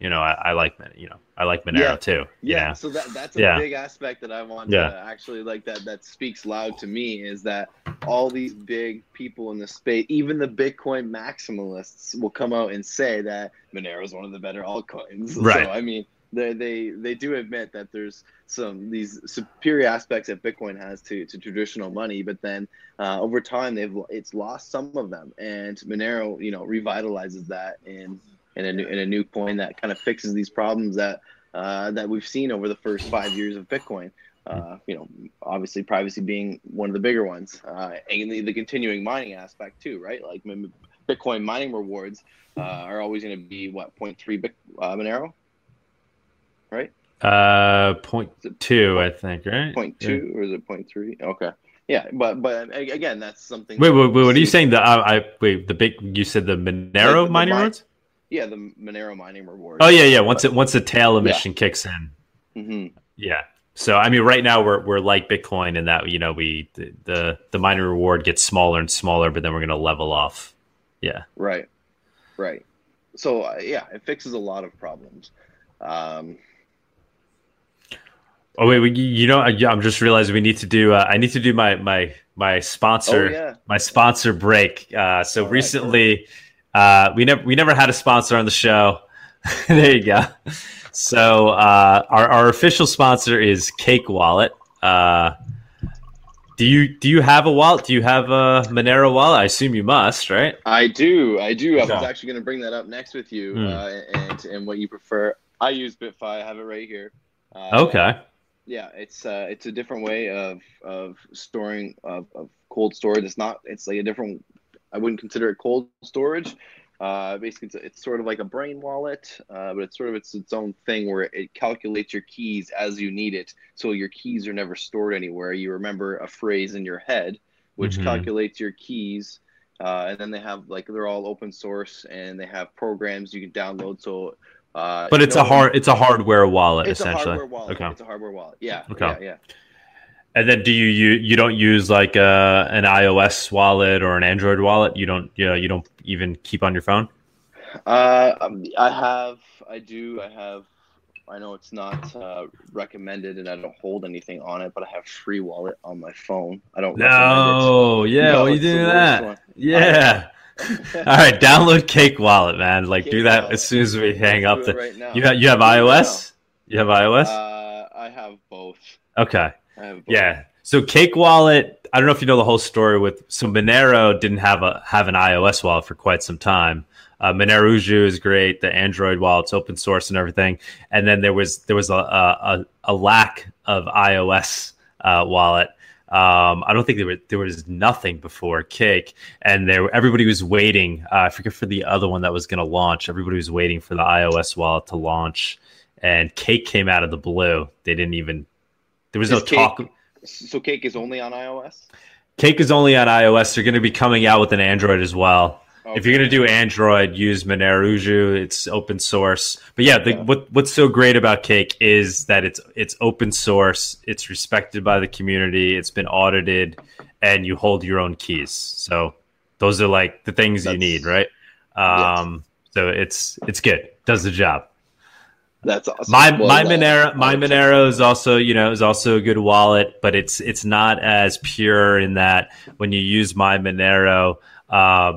you know, I, I like you know I like Monero Yeah. too. Yeah, so that that's a Yeah. big aspect that I want to actually like that that speaks loud to me is that all these big people in the space, even the Bitcoin maximalists, will come out and say that Monero is one of the better altcoins. Right. So I mean, they they they do admit that there's some these superior aspects that Bitcoin has to to traditional money, but then uh, over time they've it's lost some of them, and Monero you know revitalizes that in in a new in a new coin that kind of fixes these problems that uh, that we've seen over the first five years of Bitcoin. Uh, you know, obviously privacy being one of the bigger ones, uh, and the, the continuing mining aspect too, right? Like Bitcoin mining rewards uh, are always going to be what 0.3 Bit uh, Monero, right? Uh, point two, I think, right? Point two or is it point three? Okay, yeah, but but again, that's something. Wait, that wait, wait. What are you saying? The I, I wait. The big. You said the Monero Like mining mi- roads. Yeah, the Monero mining reward. Oh yeah, yeah. Once it once the tail emission kicks in, hmm yeah. So I mean, right now we're we're like Bitcoin in that you know we the the, the mining reward gets smaller and smaller, but then we're gonna level off. Yeah. Right, right. So uh, yeah, it fixes a lot of problems. Um, Oh wait, we, you know, I, I'm just realizing we need to do. Uh, I need to do my my my sponsor oh yeah, my sponsor break. Uh, so All right, recently, uh, we never we never had a sponsor on the show. there you go. So uh, our our official sponsor is Cake Wallet. Uh, do you do you have a wallet? Do you have a Monero wallet? I assume you must, right? I do. I do. I was Okay. actually going to bring that up next with you, uh, and and what you prefer. I use BitFi. I have it right here. Uh, Okay. Yeah, it's uh, it's a different way of of storing of, of cold storage. It's not. It's like a different. I wouldn't consider it cold storage. Uh, basically, it's, it's sort of like a brain wallet, uh, but it's sort of it's its own thing where it calculates your keys as you need it. So your keys are never stored anywhere. You remember a phrase in your head, which Mhm. calculates your keys Uh, and then they have like they're all open source and they have programs you can download. So, uh, but it's no a hard it's a hardware wallet It's a essentially. hardware wallet. Okay. It's a hardware wallet. Yeah. Okay. Yeah. Yeah. And then do you you you don't use like a, an iOS wallet or an Android wallet? You don't you know, you don't even keep on your phone? Uh, um, I have, I do, I have. I know it's not uh, recommended, and I don't hold anything on it, but I have free wallet on my phone. I don't. No, yeah, No, what are you doing that? Yeah. All right, download Cake Wallet, man. Like do that Wallet. as soon as we hang up. The, right now. you have you have Do iOS? You have iOS? Uh, I have both. okay. Yeah. So Cake Wallet, I don't know if you know the whole story with so Monero didn't have a have an iOS wallet for quite some time. Uh, Monero is great, the Android wallet's open source and everything. And then there was there was a a, a lack of iOS uh, wallet. Um, I don't think there was there was nothing before Cake, and there everybody was waiting. Uh, I forget for the other one that was going to launch. Everybody was waiting for the iOS wallet to launch, and Cake came out of the blue. They didn't even there was no Cake- talk. So Cake is only on iOS. Cake is only on iOS. They're going to be coming out with an Android as well. If you're going to do Android, use Monero It's open source. But yeah, the, Yeah. what what's so great about Cake is that it's it's open source. It's respected by the community. It's been audited, and you hold your own keys. So those are like the things you need, right? Um, So it's it's good. Does the job. That's awesome. My Well, my uh, Monero MyMonero is also you know is also a good wallet, but it's it's not as pure in that when you use MyMonero, uh,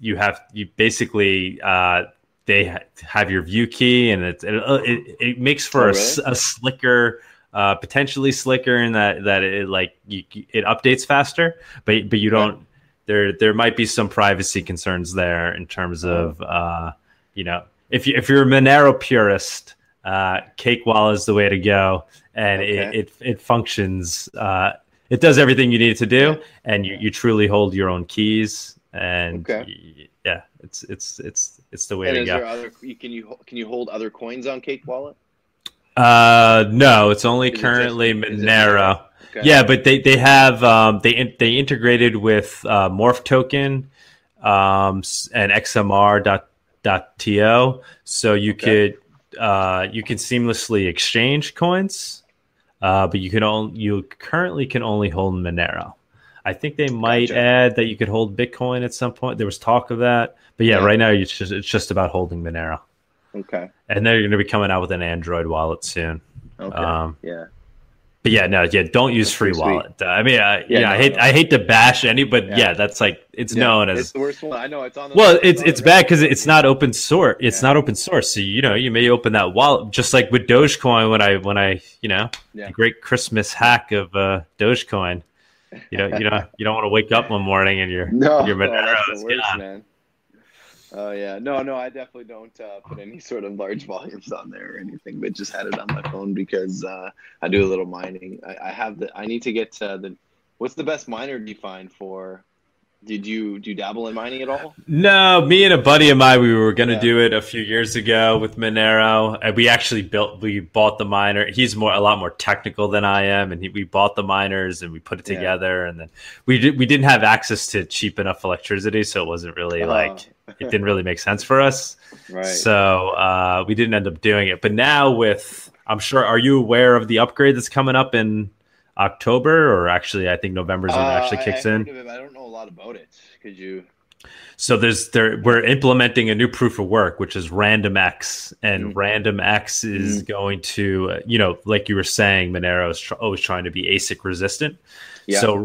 you have you basically uh, they ha- have your view key and it it, it, it makes for Oh, a a, slicker. Uh, potentially slicker in that that it like you, it updates faster, but but you don't. There there might be some privacy concerns there in terms Oh. of uh, you know if you if you're a Monero purist, uh, Cake Wallet is the way to go, and it, Okay. it it functions. Uh, it does everything you need it to do, and you, you truly hold your own keys. And Okay. yeah, it's it's it's it's the way And to go. there other? Can you can you hold other coins on Cake Wallet? Uh, no, it's only Is it just- currently it Monero. Okay. Yeah, but they they have um, they they integrated with uh, MorphToken um, and XMR dot to, so you Okay. could uh, you can seamlessly exchange coins, uh, but you can only you currently can only hold Monero. I think they might Gotcha. add that you could hold Bitcoin at some point. There was talk of that, but yeah, Yeah. right now it's just it's just about holding Monero, Okay. and they're going to be coming out with an Android wallet soon. Okay. Um, yeah. But yeah, no, yeah, don't use That's free sweet. wallet. Uh, I mean, I, yeah, Yeah, I hate no. I hate to bash any, but yeah, Yeah. that's like it's Yeah, known It's as the worst one. I know it's on. The well, it's it's bad because it's not open source. It's not open source, so you know you may open that wallet just like with Dogecoin when I when I you know the great Christmas hack of uh, Dogecoin. You know you know you don't want to wake up one morning and you're No, your no, Monero that's is gone. man. Oh yeah, no, no, I definitely don't uh, put any sort of large volumes on there or anything, but just had it on my phone because uh, I do a little mining. I, I have the. I need to get uh, the. What's the best miner do you find for? Did you do you dabble in mining at all? No, me and a buddy of mine, we were going to Yeah. do it a few years ago with Monero, and we actually built, we bought the miner. He's more a lot more technical than I am, and he, we bought the miners and we put it Yeah. together, and then we did, we didn't have access to cheap enough electricity, so it wasn't really Oh. like it didn't really make sense for us. Right. So uh, we didn't end up doing it. But now with, I'm sure, are you aware of the upgrade that's coming up in October, or actually, I think November is when it Uh, actually kicks I in. it, I don't know a lot about it. Could you? So there's there we're implementing a new proof of work, which is RandomX and Mm. RandomX is going to, uh, you know, like you were saying, Monero is tr- always trying to be ASIC resistant. Yeah. So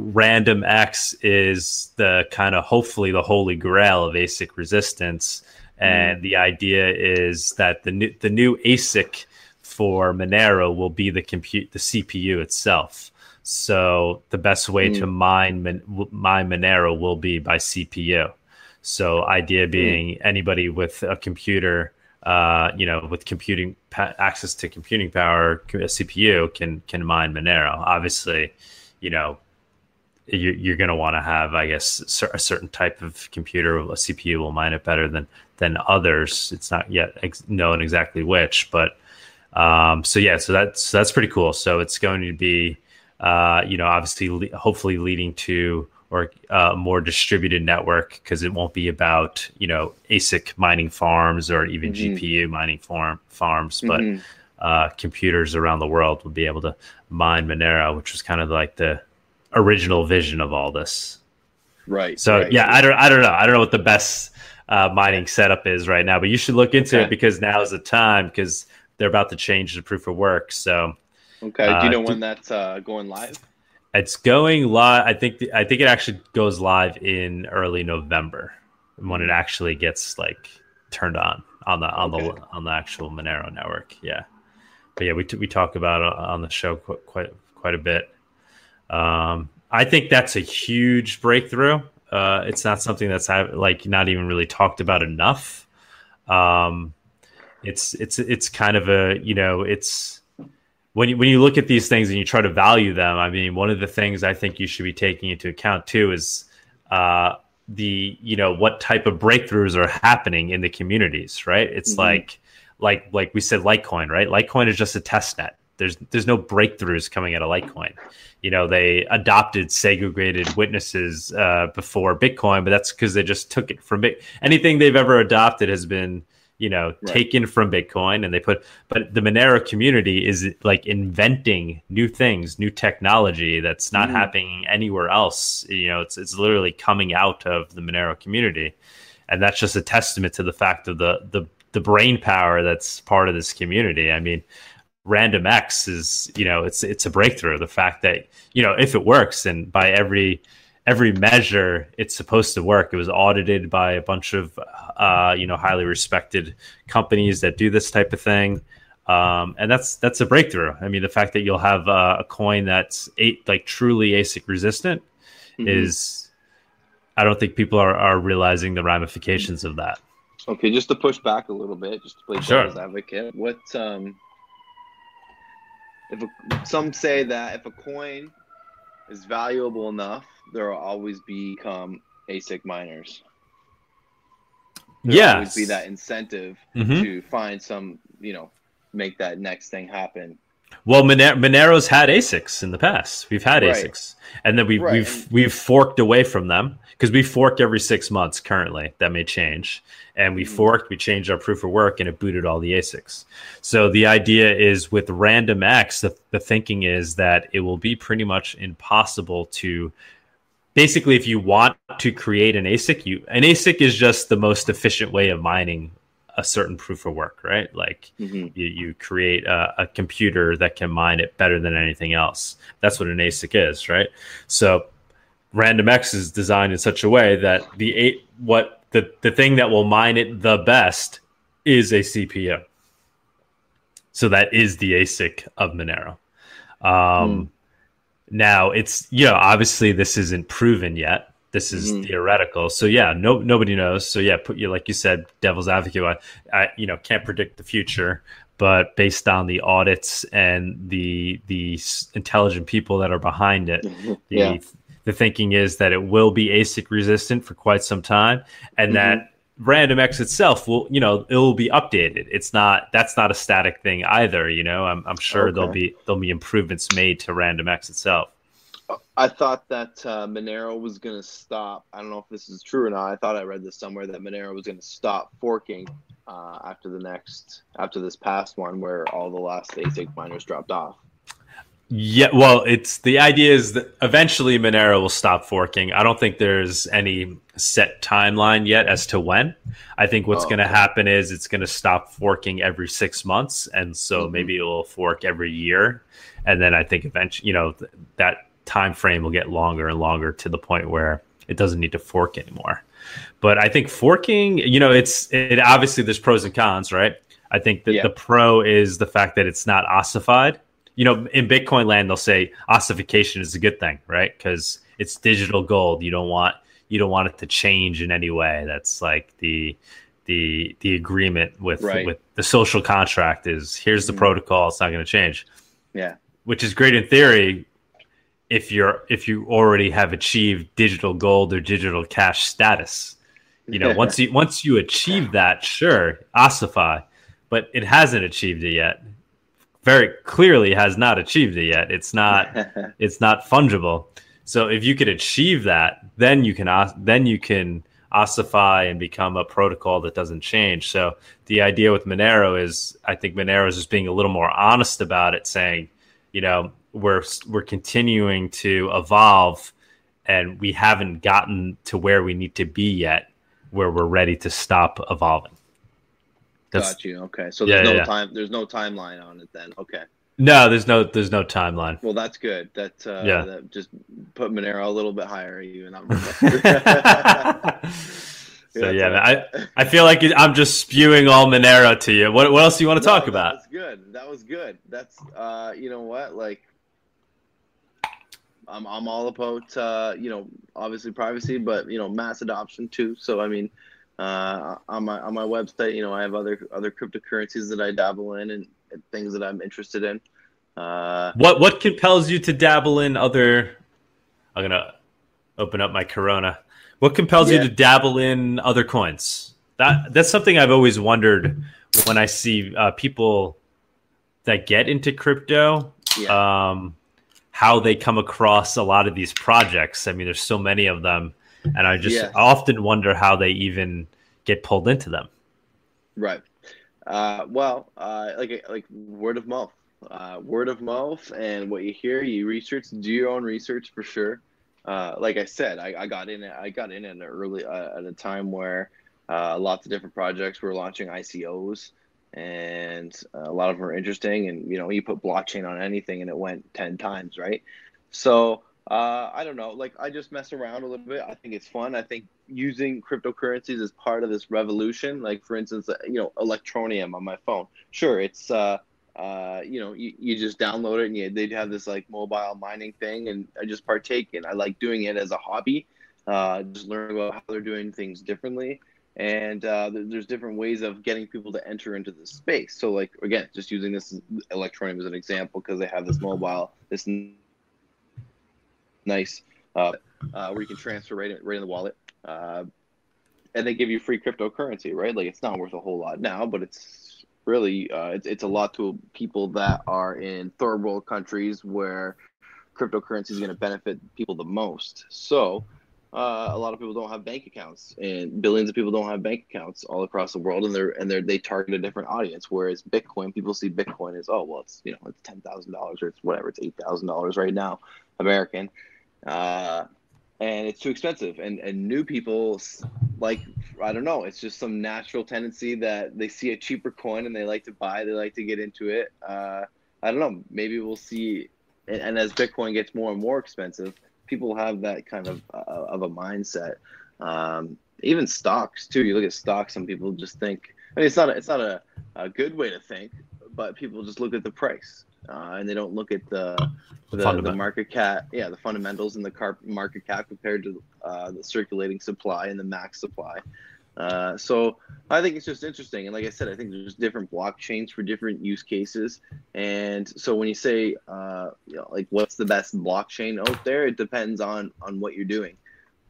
X is the kind of hopefully the holy grail of ASIC resistance, and mm. the idea is that the new the new ASIC for Monero will be the compute the CPU itself. So the best way to mm. mine mine Monero will be by CPU. So idea mm. being anybody with a computer, uh, you know, with computing pa- access to computing power, a CPU can can mine Monero. Obviously, you know, you, you're going to want to have, I guess, a certain type of computer. A CPU will mine it better than than others. It's not yet ex- known exactly which, but um, so yeah, so that's that's pretty cool. So it's going to be, uh, you know, obviously, le- hopefully leading to or a more distributed network because it won't be about you know ASIC mining farms or even mm-hmm. GPU mining farm farms, but mm-hmm. uh, computers around the world will be able to mine Monero, which was kind of like the original vision of all this. Right. So right. yeah, I don't I don't know. I don't know what the best uh, mining setup is right now, but you should look into okay. it because now is the time because they're about to change the proof of work. So okay, do you uh, know when that's uh, going live? It's going live. I think. I think it actually goes live in early November when it actually gets like turned on on the on okay. the on the actual Monero network. Yeah, but yeah, we t- we talk about it on the show quite quite, quite a bit. Um, I think that's a huge breakthrough. Uh, it's not something that's like not even really talked about enough. Um, it's it's it's kind of a you know it's when you when you look at these things and you try to value them. I mean, one of the things I think you should be taking into account too is uh, the you know what type of breakthroughs are happening in the communities. Right? It's mm-hmm. like like like we said, Litecoin. Right? Litecoin is just a test net. There's there's no breakthroughs coming out of Litecoin you know they adopted segregated witnesses uh, before Bitcoin, but that's because they just took it from Bit. Anything they've ever adopted has been you know right. taken from Bitcoin, and they put. But the Monero community is like inventing new things, new technology that's not mm. happening anywhere else. You know, it's it's literally coming out of the Monero community, and that's just a testament to the fact of the the the brain power that's part of this community. I mean, RandomX is you know it's it's a breakthrough. The fact that you know if it works and by every every measure it's supposed to work. It was audited by a bunch of uh, you know highly respected companies that do this type of thing. Um, and that's that's a breakthrough. I mean, the fact that you'll have uh, a coin that's eight, like truly ASIC resistant mm-hmm. is, I don't think people are, are realizing the ramifications of that. Okay, just to push back a little bit, just to play devil's sure. advocate, what um, if a, some say that if a coin is valuable enough, there will always become ASIC miners. Yeah, always be that incentive mm-hmm. to find some, you know, make that next thing happen. Well, Monero's had ASICs in the past. We've had right. ASICs, and then we've right. we've we've forked away from them because we fork every six months currently. That may change, and we mm-hmm. forked, we changed our proof of work, and it booted all the ASICs. So the idea is with RandomX, the, the thinking is that it will be pretty much impossible to basically if you want to create an ASIC, you an ASIC is just the most efficient way of mining a certain proof of work, right? Like mm-hmm. you, you create a, a, computer that can mine it better than anything else. That's what an ASIC is, right? So RandomX is designed in such a way that the eight what the, the thing that will mine it the best is a CPU. So that is the ASIC of Monero. Um, mm. Now it's you know obviously this isn't proven yet. This is mm-hmm. theoretical. So yeah, no nobody knows. So yeah, put you like you said, devil's advocate. I, I you know can't predict the future, but based on the audits and the the intelligent people that are behind it, yeah. the the thinking is that it will be ASIC resistant for quite some time, and mm-hmm. that RandomX itself will, you know, it will be updated. It's not that's not a static thing either. You know, I'm, I'm sure okay. there'll be there'll be improvements made to RandomX itself. I thought that uh, Monero was going to stop. I don't know if this is true or not. I thought I read this somewhere that Monero was going to stop forking uh, after the next after this past one, where all the last ASIC miners dropped off. Yeah, well, it's the idea is that eventually Monero will stop forking. I don't think there's any set timeline yet as to when. I think what's oh, going to happen is it's going to stop forking every six months, and so mm-hmm. maybe it will fork every year, and then I think eventually, you know, th- that time frame will get longer and longer to the point where it doesn't need to fork anymore. But I think forking, you know, it's it obviously there's pros and cons, right? I think that yeah. the pro is the fact that it's not ossified you know, in Bitcoin land, they'll say ossification is a good thing, right? Because it's digital gold. You don't want you don't want it to change in any way. That's like the the the agreement with right. with the social contract is here's the mm-hmm. protocol. It's not going to change. Yeah, which is great in theory if you're if you already have achieved digital gold or digital cash status. You know, once you once you achieve that, sure, ossify, but it hasn't achieved it yet very clearly has not achieved it yet. It's not it's not fungible. So if you could achieve that, then you can then you can ossify and become a protocol that doesn't change. So the idea with Monero is, I think Monero is just being a little more honest about it, saying, you know, we're we're continuing to evolve, and we haven't gotten to where we need to be yet, where we're ready to stop evolving. That's, Got you. Okay, so there's yeah, no yeah. time. There's no timeline on it then. Okay. No, there's no there's no timeline. Well, that's good. That uh, yeah, that just put Monero a little bit higher. Even so yeah, man, I I feel like I'm just spewing all Monero to you. What what else do you want to no, talk about? That's good. That was good. That's uh, you know what, like. I'm, I'm all about uh, you know obviously privacy, but you know mass adoption too. So I mean, uh, on my on my website, you know, I have other other cryptocurrencies that I dabble in and, and things that I'm interested in. Uh, what what compels you to dabble in other? I'm gonna open up my Corona. What compels yeah. you to dabble in other coins? That that's something I've always wondered when I see uh, people that get into crypto. Yeah. Um, how they come across a lot of these projects. I mean, there's so many of them and I just yeah. Often wonder how they even get pulled into them. Right. Uh, well, uh, like like word of mouth, uh, word of mouth, and what you hear, you research, do your own research for sure. Uh, like I said, I, I, got in. I got in at an early uh, at a time where uh, lots of different projects were launching ICOs, and a lot of them are interesting. And you know, you put blockchain on anything, and it went ten times, right? So uh, I don't know. Like I just mess around a little bit. I think it's fun. I think using cryptocurrencies as part of this revolution. Like for instance, uh, you know, Electroneum on my phone. Sure, it's uh, uh, you know, you, you just download it and you, they'd have this like mobile mining thing, and I just partake in. I like doing it as a hobby. Uh, just learn about how they're doing things differently, and uh, there's different ways of getting people to enter into this space. So like again, just using this Electroneum as an example because they have this mobile this nice uh, uh, where you can transfer right in, right in the wallet. Uh, and they give you free cryptocurrency, right? Like it's not worth a whole lot now, but it's really uh, it's, it's a lot to people that are in third world countries where cryptocurrency is going to benefit people the most. So uh, a lot of people don't have bank accounts, and billions of people don't have bank accounts all across the world, and they're and they're they target a different audience. Whereas Bitcoin, people see Bitcoin as oh well, it's you know it's ten thousand dollars or it's whatever, it's eight thousand dollars right now, American, uh, and it's too expensive. And and new people like I don't know, it's just some natural tendency that they see a cheaper coin and they like to buy, they like to get into it. Uh, I don't know, maybe we'll see. And, and, as Bitcoin gets more and more expensive, people have that kind of uh, of a mindset. Um, even stocks too. You look at stocks, some people just think. I mean, it's not a, it's not a, a good way to think, but people just look at the price uh, and they don't look at the the, the, market cap, yeah, the fundamentals in the car market cap compared to uh, the circulating supply and the max supply. Uh, so I think it's just interesting, and like I said, I think there's different blockchains for different use cases. And so when you say, uh, you know, like what's the best blockchain out there, it depends on on what you're doing.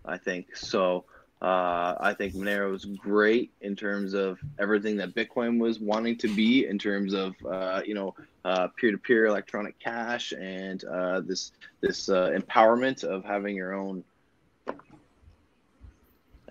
I think so. Uh, I think Monero is great in terms of everything that Bitcoin was wanting to be in terms of uh, you know uh, peer-to-peer electronic cash and uh, this this uh, empowerment of having your own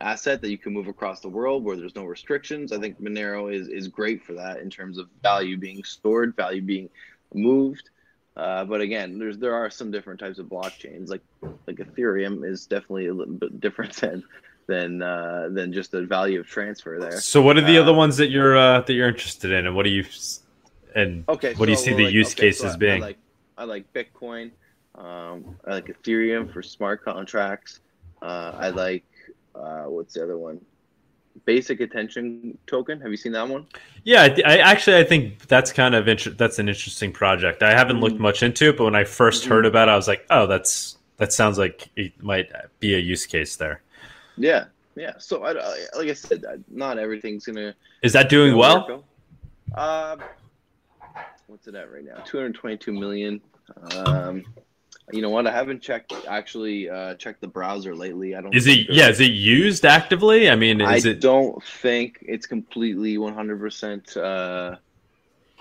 asset that you can move across the world where there's no restrictions. I think Monero is is great for that in terms of value being stored, value being moved. Uh, but again, there's there are some different types of blockchains. Like like Ethereum is definitely a little bit different than than uh, than just the value of transfer there. So, what are the uh, other ones that you're uh, that you're interested in, and what do you and okay? What so, do you see the like, use okay, cases so being? I like I like Bitcoin. Um, I like Ethereum for smart contracts. Uh, I like uh, what's the other one? Basic attention token. Have you seen that one? Yeah, I, I actually I think that's kind of inter- that's an interesting project. I haven't mm-hmm. looked much into it, but when I 1st mm-hmm. heard about it, I was like, oh, that's that sounds like it might be a use case there. Yeah, yeah. So I, like I said, not everything's gonna. Is that doing well? Uh, what's it at right now? Two hundred twenty-two million. Um, you know what? I haven't checked actually uh, checked the browser lately. I don't. Is it yeah? Is it used actively? I mean, is I it? don't think it's completely one hundred percent. Uh,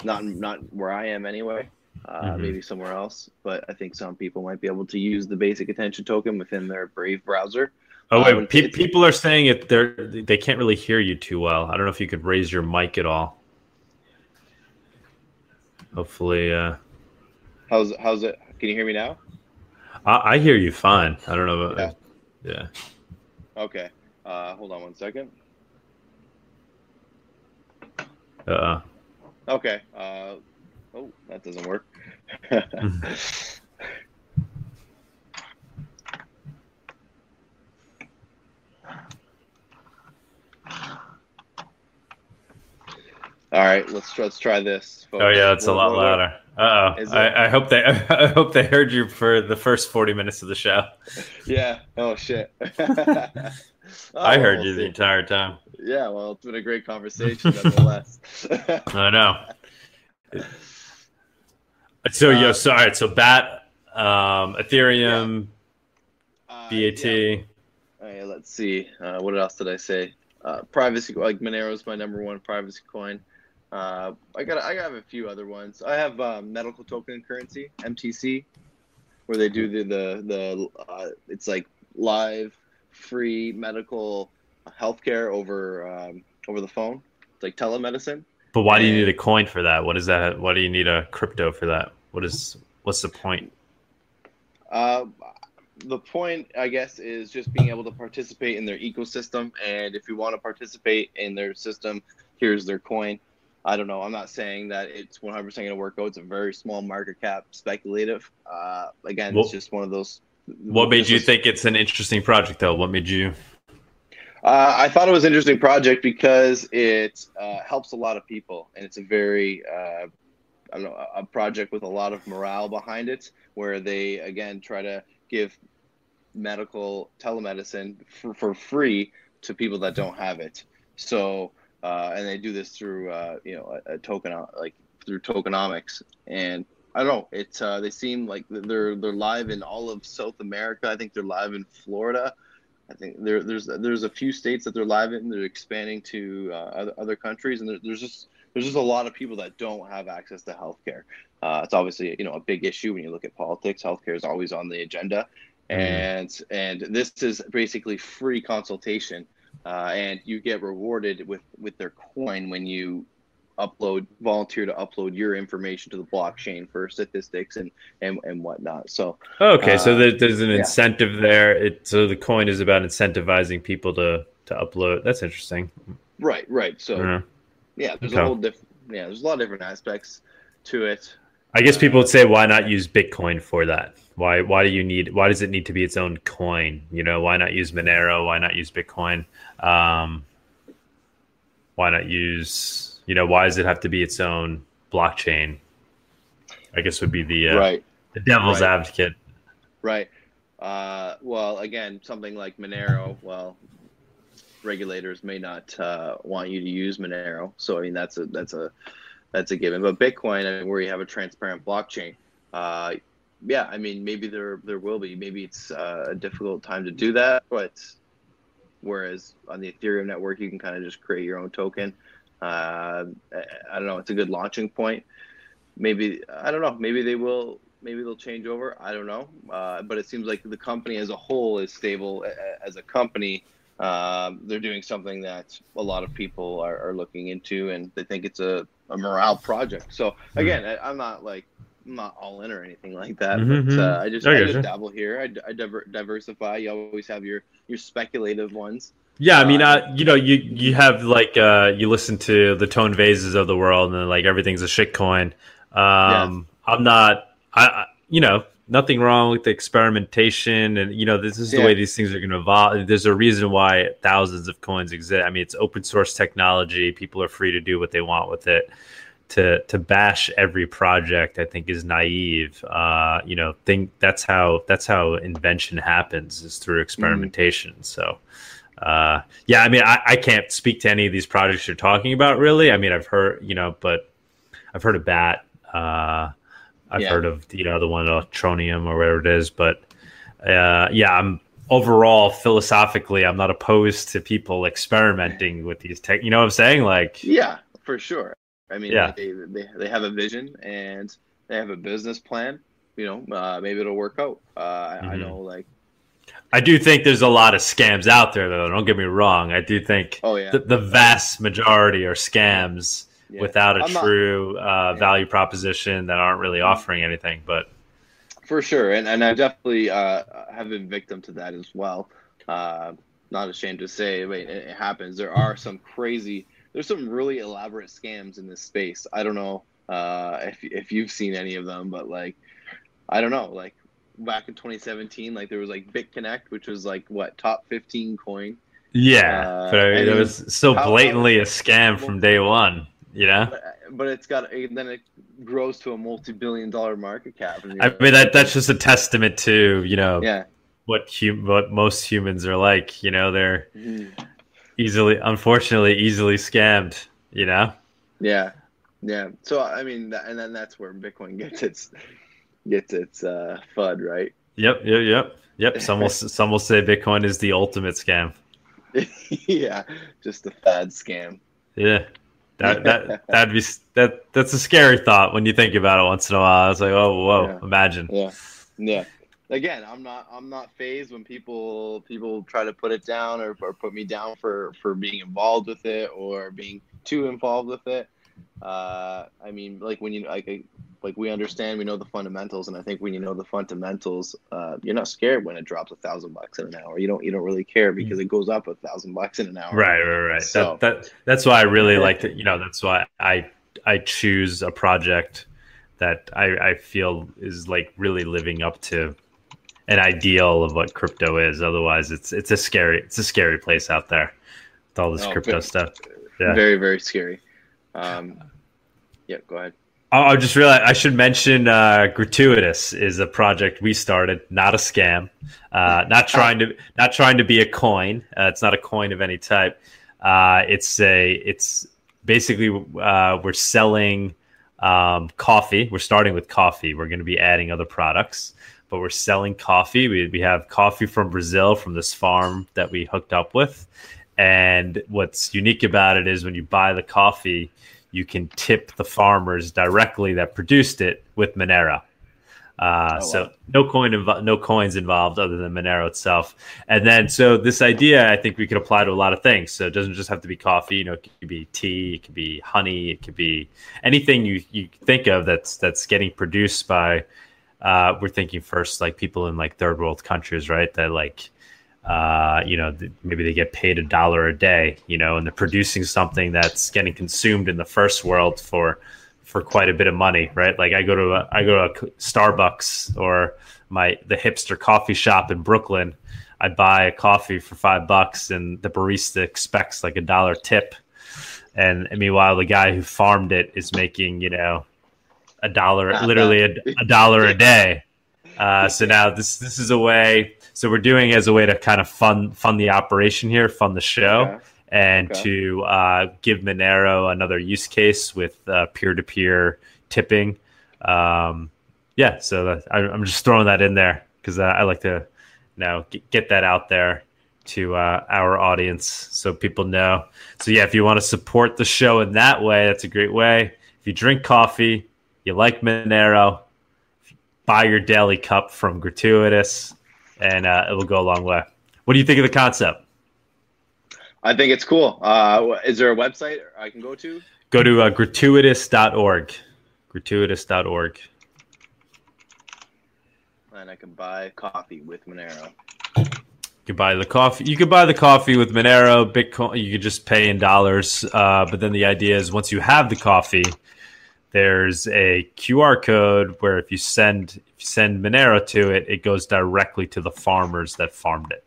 not not where I am anyway. uh, Mhm. maybe somewhere else. But I think some people might be able to use the basic attention token within their Brave browser. Oh wait, when pe- people are saying it. They're they can't really hear you too well. I don't know if you could raise your mic at all. Hopefully, uh, How's how's it? Can you hear me now? I, I hear you fine. I don't know. About, Yeah. yeah. Okay. Uh, hold on one second. Uh, Okay. Uh, oh, that doesn't work. All right, let's let's try this. folks. oh yeah, it's a lot louder. Uh oh. I, I hope they I hope they heard you for the first forty minutes of the show. Yeah. Oh shit. I Oh, heard we'll you the entire time. Yeah. Well, it's been a great conversation, nonetheless. I know. So Uh, yo, so all right, so Bat, um, Ethereum, Uh, BAT. yeah. Hey, let's see. Uh, what else did I say? Uh, privacy, like Monero is my number one privacy coin. Uh, I got I have a few other ones. I have uh, medical token currency (MTC), where they do the the the uh, it's like live free medical healthcare over um, over the phone. It's like telemedicine. But why do you need a coin for that? What is that? Why do you need a crypto for that? What is what's the point? Uh, the point, I guess, is just being able to participate in their ecosystem. And if you want to participate in their system, here's their coin. I don't know. I'm not saying that it's 100% going to work out. It's a very small market cap, speculative. Uh, again, What- it's just one of those. What made you was- think it's an interesting project, though? What made you? Uh, I thought it was an interesting project because it uh, helps a lot of people, and it's a very, uh, I don't know, a a project with a lot of morale behind it, where they again try to give medical telemedicine for, for free to people that don't have it. So, uh, and they do this through, uh, you know, a, a token, like through tokenomics, and I don't know. It's uh, they seem like they're they're live in all of South America. I think they're live in Florida. I think there, there's there's a few states that they're live in. They're expanding to uh, other, other countries, and there, there's just there's just a lot of people that don't have access to healthcare. Uh, it's obviously you know a big issue when you look at politics. Healthcare is always on the agenda, Mhm. and and this is basically free consultation, uh, and you get rewarded with with their coin when you upload volunteer to upload your information to the blockchain for statistics and and, and whatnot. So Okay, so Uh, there, there's an yeah. incentive there. It so the coin is about incentivizing people to to upload. That's interesting. right, right. So. Yeah. yeah there's Okay. a whole different yeah there's a lot of different aspects to it I guess people would say, why not use Bitcoin for that? Why why do you need? Why does it need to be its own coin? You know, why not use Monero? Why not use Bitcoin? Um, why not use? You know, why does it have to be its own blockchain? I guess would be the uh, right the devil's Right. advocate. right uh, well again something like monero well regulators may not uh, want you to use monero so i mean that's a that's a that's a given but bitcoin I mean, where you have a transparent blockchain uh, yeah i mean maybe there there will be maybe it's uh, a difficult time to do that but whereas on the ethereum network you can kind of just create your own token uh, I, don't know it's a good launching point maybe I don't know. Maybe they will. Maybe they'll change over. I don't know. Uh, but it seems like the company as a whole is stable as a company. Um, they're doing something that a lot of people are, are looking into, and they think it's a, a morale project. So again, I, I'm not like I'm not all in or anything like that. Mhm, But uh, I just I I, just you. dabble here. I, I diver, diversify. You always have your your speculative ones. Yeah, I mean, Uh, you know, you you have like uh, you listen to the Tone Vayses of the world, and like everything's a shitcoin. Um, I'm not, I, I, you know, nothing wrong with the experimentation, and you know, this is the Yeah. way these things are going to evolve. There's a reason why thousands of coins exist. I mean, it's open source technology. People are free to do what they want with it. To to bash every project, I think, is naive. Uh, you know, think that's how that's how invention happens is through experimentation. So. Uh, yeah, I mean, I, I can't speak to any of these projects you're talking about, really. I mean, I've heard, you know, but I've heard of Bat. Uh, I've Yeah. heard of, you know, the one Electroneum or whatever it is. But uh, yeah, I'm overall philosophically, I'm not opposed to people experimenting with these tech. You know what I'm saying? Like, Yeah, for sure. I mean, Yeah. they, they they have a vision, and they have a business plan, you know, uh, maybe it'll work out. Uh, mm-hmm. I, I, know, like. I do think there's a lot of scams out there, though. Don't get me wrong. I do think oh, yeah. the, the vast majority are scams yeah. without a I'm true not, uh, value proposition that aren't really offering anything. But for sure, and and I definitely uh, have been victim to that as well. Uh, not ashamed to say, wait, it, it happens. There are some crazy. There's some really elaborate scams in this space. I don't know uh, if if you've seen any of them, but like, I don't know, like back in 2017, like there was like BitConnect, which was like what top 15 coin. Yeah, uh, but I mean, it was so blatantly a scam from day one. You know, but, but it's got then it grows to a multi-billion-dollar market cap. I mean, that that's just a testament to you know, yeah, what hum- what most humans are like. You know, they're mm-hmm. easily, unfortunately, easily scammed. You know. Yeah, yeah. So I mean, and then that's where Bitcoin gets its gets its uh, FUD, right? Yep, yep, yep, yep. Some will some will say Bitcoin is the ultimate scam. yeah, just a fad scam. Yeah. That that that'd be that that's a scary thought when you think about it once in a while. It's like, oh, whoa, yeah. imagine. Yeah, yeah. Again, I'm not I'm not phased when people people try to put it down or, or put me down for for being involved with it or being too involved with it. Uh, I mean, like when you like like we understand, we know the fundamentals, and I think when you know the fundamentals, uh, you're not scared when it drops a thousand bucks in an hour. You don't you don't really care because it goes up a thousand bucks in an hour. Right, right, right. So, that, that that's why I really like to, you know, that's why I I choose a project that I, I feel is like really living up to an ideal of what crypto is. Otherwise, it's it's a scary it's a scary place out there with all this oh, crypto very, stuff. Yeah. Very very scary. Um, yeah, go ahead. I just realized I should mention uh, Gratuitous is a project we started, not a scam, uh, not trying to not trying to be a coin. Uh, it's not a coin of any type. Uh, it's a it's basically uh, we're selling um, coffee. We're starting with coffee. We're going to be adding other products, but we're selling coffee. We we have coffee from Brazil from this farm that we hooked up with, and what's unique about it is when you buy the coffee you can tip the farmers directly that produced it with Monero. Uh, oh, so no coin, invo- no coins involved other than Monero itself. And then, so this idea, I think we could apply to a lot of things. So it doesn't just have to be coffee. You know, it could be tea, it could be honey, it could be anything you you think of that's that's getting produced by. Uh, we're thinking first like people in like third world countries, right? That like uh, you know, maybe they get paid a dollar a day, you know, and they're producing something that's getting consumed in the first world for for quite a bit of money, right? Like I go to a, I go to a Starbucks or my the hipster coffee shop in Brooklyn. I buy a coffee for five bucks, and the barista expects like a dollar tip. And, and meanwhile, the guy who farmed it is making, you know, a dollar, literally a, a dollar a day. Uh, so now this this is a way so we're doing it as a way to kind of fund fund the operation here, fund the show, okay. and okay. to uh, give Monero another use case with peer to peer tipping. Um, yeah, so that, I, am just throwing that in there because uh, I like to now get that out there to uh, our audience so people know. So yeah, if you want to support the show in that way, that's a great way. If you drink coffee, you like Monero, buy your daily cup from Gratuitous and uh, it will go a long way. What do you think of the concept? I think it's cool. Uh, is there a website I can go to? Go to uh, gratuitous.org. Gratuitous.org. And I can buy coffee with Monero. You can buy the coffee. You could buy the coffee with Monero, Bitcoin. You could just pay in dollars. Uh, but then the idea is once you have the coffee, there's a QR code where if you send if you send Monero to it, it goes directly to the farmers that farmed it.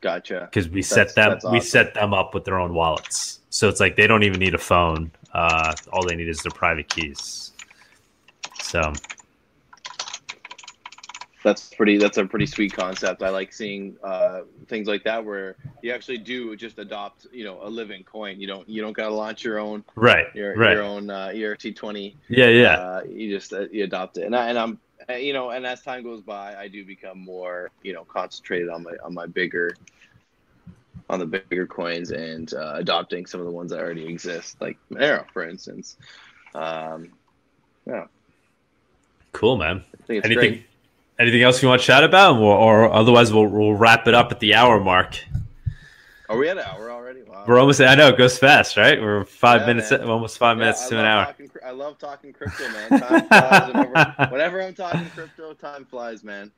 Gotcha. Because we set them awesome. we set them up with their own wallets, so it's like they don't even need a phone. Uh, all they need is their private keys. So that's pretty that's a pretty sweet concept i like seeing uh, things like that where you actually do just adopt you know a living coin you don't you don't gotta launch your own right your, right. your own uh, ERC20 yeah yeah uh, you just uh, you adopt it and, I, and i'm uh, you know and as time goes by i do become more you know concentrated on my on my bigger on the bigger coins and uh, adopting some of the ones that already exist like Monero for instance um, yeah Cool, man. Anything? Great. Anything else you want to chat about, or, or otherwise we'll, we'll wrap it up at the hour mark. Are we at an hour already? Wow. We're almost. I know it goes fast, right? We're five yeah, minutes, man. almost five yeah, minutes I to an hour. Talking, I love talking crypto, man. Time flies whenever, whenever, I'm talking crypto, time flies, man.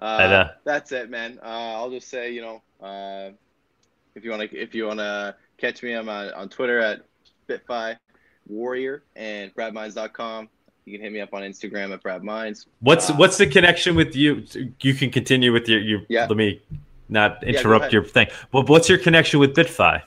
Uh, that's it, man. Uh, I'll just say, you know, uh, if you want to, if you want to catch me, I'm on, on Twitter at BitFi Warrior and BradMinds.com. You can hit me up on Instagram at Brad Mines. What's uh, what's the connection with you? You can continue with your your. Yeah. Let me not interrupt yeah, your thing. But what's your connection with BitFi?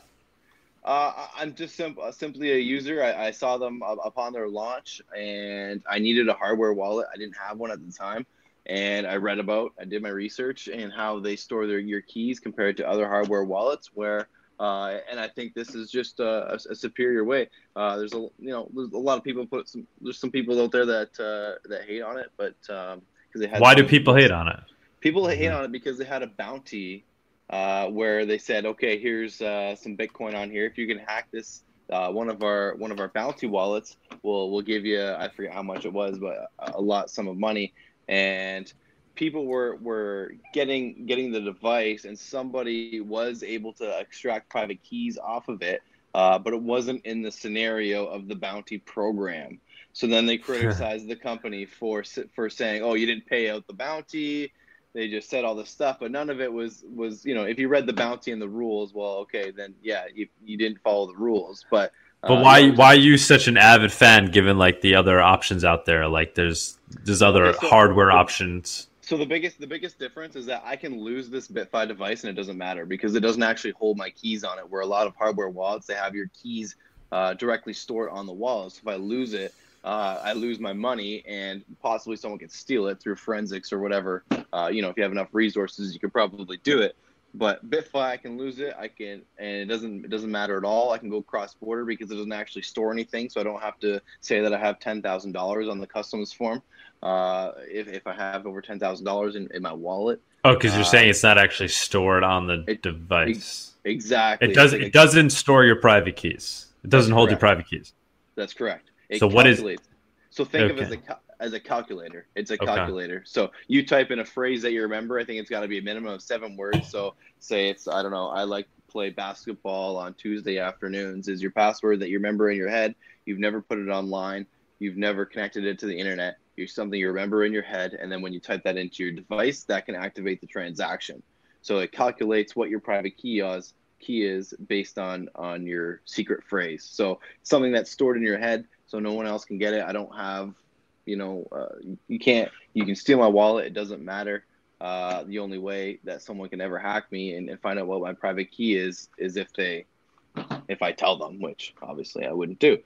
Uh, I'm just sim- uh, simply a user. I, I saw them upon their launch, and I needed a hardware wallet. I didn't have one at the time, and I read about, I did my research, and how they store their your keys compared to other hardware wallets. Where, uh, and I think this is just a, a, a superior way. Uh, there's a you know there's a lot of people put some there's some people out there that uh, that hate on it, but because um, they had why do people hate on it? People hate mm-hmm. on it because they had a bounty uh, where they said, okay, here's uh, some Bitcoin on here. If you can hack this, uh, one of our one of our bounty wallets will will give you I forget how much it was, but a lot sum of money. And people were were getting getting the device, and somebody was able to extract private keys off of it, uh, but it wasn't in the scenario of the bounty program. So then they criticized the company for for saying, "Oh, you didn't pay out the bounty they just said all this stuff, but none of it was was you know if you read the bounty and the rules, well, okay, then yeah, you, you didn't follow the rules. But but uh, why why are you such an avid fan given like the other options out there? Like there's there's other okay, so, hardware options. So the biggest the biggest difference is that I can lose this BitFi device and it doesn't matter because it doesn't actually hold my keys on it. Where a lot of hardware wallets they have your keys uh, directly stored on the wallet. So if I lose it, uh, I lose my money and possibly someone can steal it through forensics or whatever. Uh, you know, if you have enough resources, you could probably do it. But BitFi, I can lose it. I can, and it doesn't it doesn't matter at all. I can go cross border because it doesn't actually store anything, so I don't have to say that I have ten thousand dollars on the customs form. Uh, if if I have over ten thousand dollars in my wallet. Oh, because you're saying uh, it's not actually stored on the it, device. Exactly. It doesn't. It doesn't store your private keys. It doesn't hold correct. your private keys. That's correct. So what is? So think okay. of it as a as a calculator. It's a okay. calculator. So you type in a phrase that you remember. I think it's got to be a minimum of seven words. So say it's I don't know. I like to play basketball on Tuesday afternoons. Is your password that you remember in your head? You've never put it online. You've never connected it to the internet. You're something you remember in your head, and then when you type that into your device, that can activate the transaction. So it calculates what your private key is key is based on on your secret phrase. So something that's stored in your head so no one else can get it. I don't have, you know, uh, you can't, you can steal my wallet. It doesn't matter. Uh, the only way that someone can ever hack me and, and find out what my private key is, is if they, if I tell them, which obviously I wouldn't do.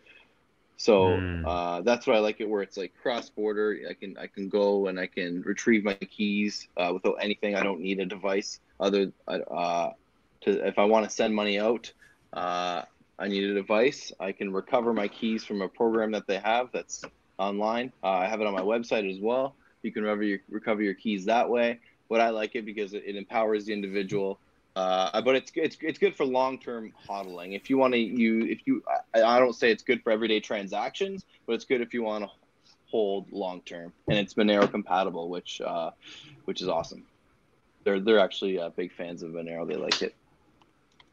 So mm. uh, that's why I like it, where it's like cross border. I can I can go and I can retrieve my keys uh, without anything. I don't need a device other uh, to if I want to send money out. Uh, I need a device. I can recover my keys from a program that they have that's online. Uh, I have it on my website as well. You can recover your, recover your keys that way. But I like it because it empowers the individual. Uh, but it's it's it's good for long term hodling. If you want to you if you I, I don't say it's good for everyday transactions, but it's good if you want to hold long term. And it's Monero compatible, which uh, which is awesome. They're they're actually uh, big fans of Monero. They like it.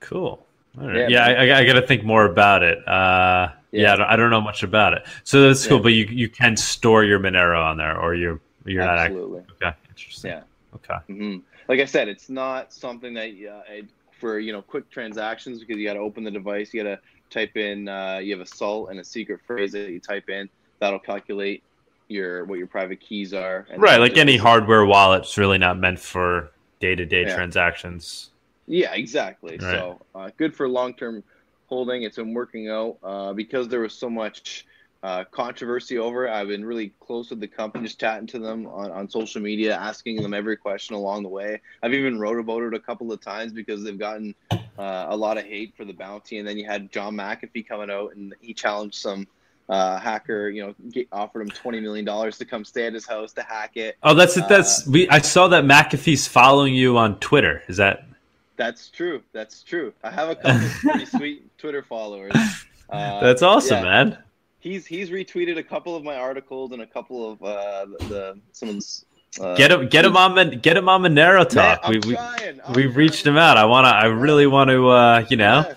Cool. Yeah, yeah I, I got to think more about it. Uh, yeah, yeah I, don't, I, don't, know much about it. So that's cool, yeah. but you you can store your Monero on there, or you're you're Absolutely. not. Okay, interesting. Yeah. Okay. Mm-hmm. Like I said, it's not something that uh, for you know quick transactions because you got to open the device, you got to type in, uh, you have a salt and a secret phrase that you type in that'll calculate your what your private keys are. right, like any hardware wallet's really not meant for day to day transactions. Yeah, exactly. Right. So uh, good for long term holding. It's been working out uh, because there was so much uh, controversy over it. I've been really close with the company, just chatting to them on, on social media, asking them every question along the way. I've even wrote about it a couple of times because they've gotten uh, a lot of hate for the bounty. And then you had John McAfee coming out and he challenged some uh, hacker, you know, get, offered him twenty million dollars to come stay at his house to hack it. Oh, that's it. That's uh, we. I saw that McAfee's following you on Twitter. Is that that's true. That's true. I have a couple of pretty sweet Twitter followers. Uh, That's awesome, yeah. man. He's he's retweeted a couple of my articles and a couple of uh, the, the some of uh, get him, get him on, get him on Monero talk. Man, we we trying, we reached him out. I want to. I really want to. Uh, you know, Yeah.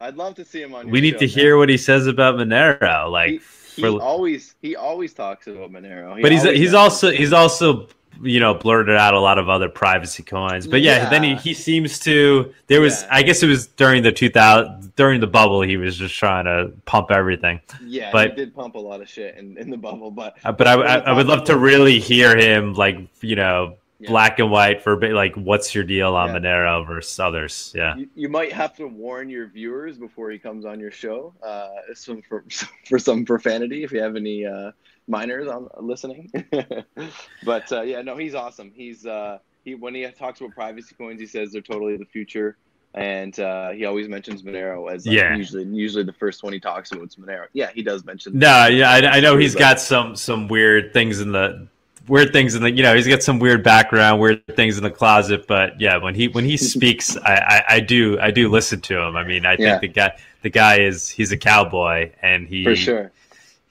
I'd love to see him on. we need show, to man. hear what he says about Monero. Like, He, he for- always he always talks about Monero. He but he's he's also he's also you know blurted out a lot of other privacy coins. But yeah, Yeah. then he, he seems to. There was Yeah. I guess it was during the two thousand during the bubble. He was just trying to pump everything. yeah, but- he did pump a lot of shit in, in the bubble, but Uh, But I, I, I would love to really hear him like you know Yeah. black and white for a bit. Like, what's your deal on. Monero versus others? Yeah. You, you might have to warn your viewers before he comes on your show. Uh, some for for some profanity if you have any uh, minors on listening. but uh, yeah, no, he's awesome. He's uh, he when he talks about privacy coins, he says they're totally the future, and uh, he always mentions Monero as like, Yeah. usually usually the first one he talks about is Monero. Yeah, he does mention. No, yeah, I, I know he's got some some weird things in the weird things in the you know he's got some weird background, weird things in the closet. But yeah, when he when he speaks, I, I, I do I do listen to him. I mean, I think Yeah. the guy the guy is he's a cowboy and he for sure.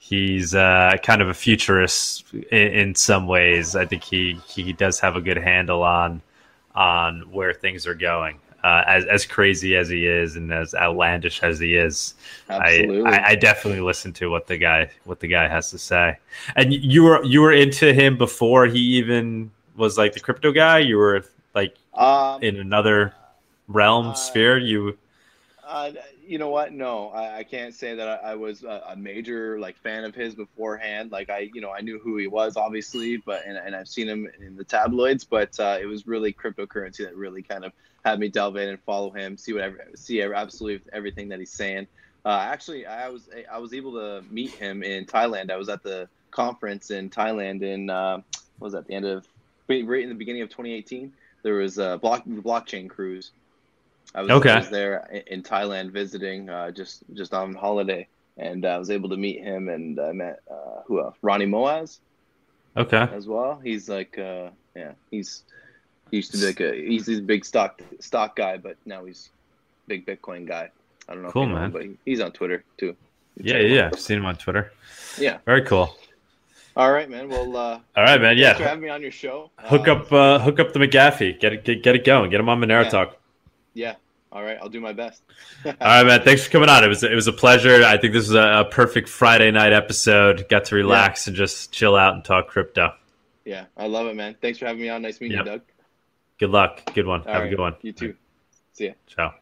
He's uh, kind of a futurist in, in some ways. I think he he does have a good handle on on where things are going. Uh, as as crazy as he is and as outlandish as he is, I, I I definitely listen to what the guy what the guy has to say. And you were you were into him before he even was like the crypto guy. You were like um, in another realm Uh, sphere. You Uh, you know what? No, I, I can't say that I, I was a, a major like fan of his beforehand. Like I, you know, I knew who he was obviously, but and, and I've seen him in the tabloids. But uh, it was really cryptocurrency that really kind of had me delve in and follow him, see what see absolutely everything that he's saying. Uh, actually, I was I was able to meet him in Thailand. I was at the conference in Thailand in uh, what was at the end of right in the beginning of 2018. There was a block the blockchain cruise. I was, Okay. I was there in- Thailand visiting, uh, just just on holiday, and I was able to meet him, and I met uh, who else? Ronnie Moas okay? as well. He's like, uh, yeah, he's he used to be like a he's this big stock stock guy, but now he's big Bitcoin guy. I don't know, Cool, if you know man. him, but he, he's on Twitter too. You Yeah, yeah. I've seen him on Twitter. yeah. Very cool. All right, man. Well, uh, All right, man. thanks for Yeah. having me on your show. Hook Uh, up, uh, hook up the McAfee. Get it, get, get it going. Get him on Monero Yeah. Talk. Yeah. All right, I'll do my best. All right, man. Thanks for coming on. It was it was a pleasure. I think this was a, a perfect Friday night episode. Got to relax and just chill out and talk crypto. yeah, I love it, man. Thanks for having me on. Nice meeting Yep. you, Doug. Good luck. Good one. All Have right, a good one. You too. See ya. Ciao.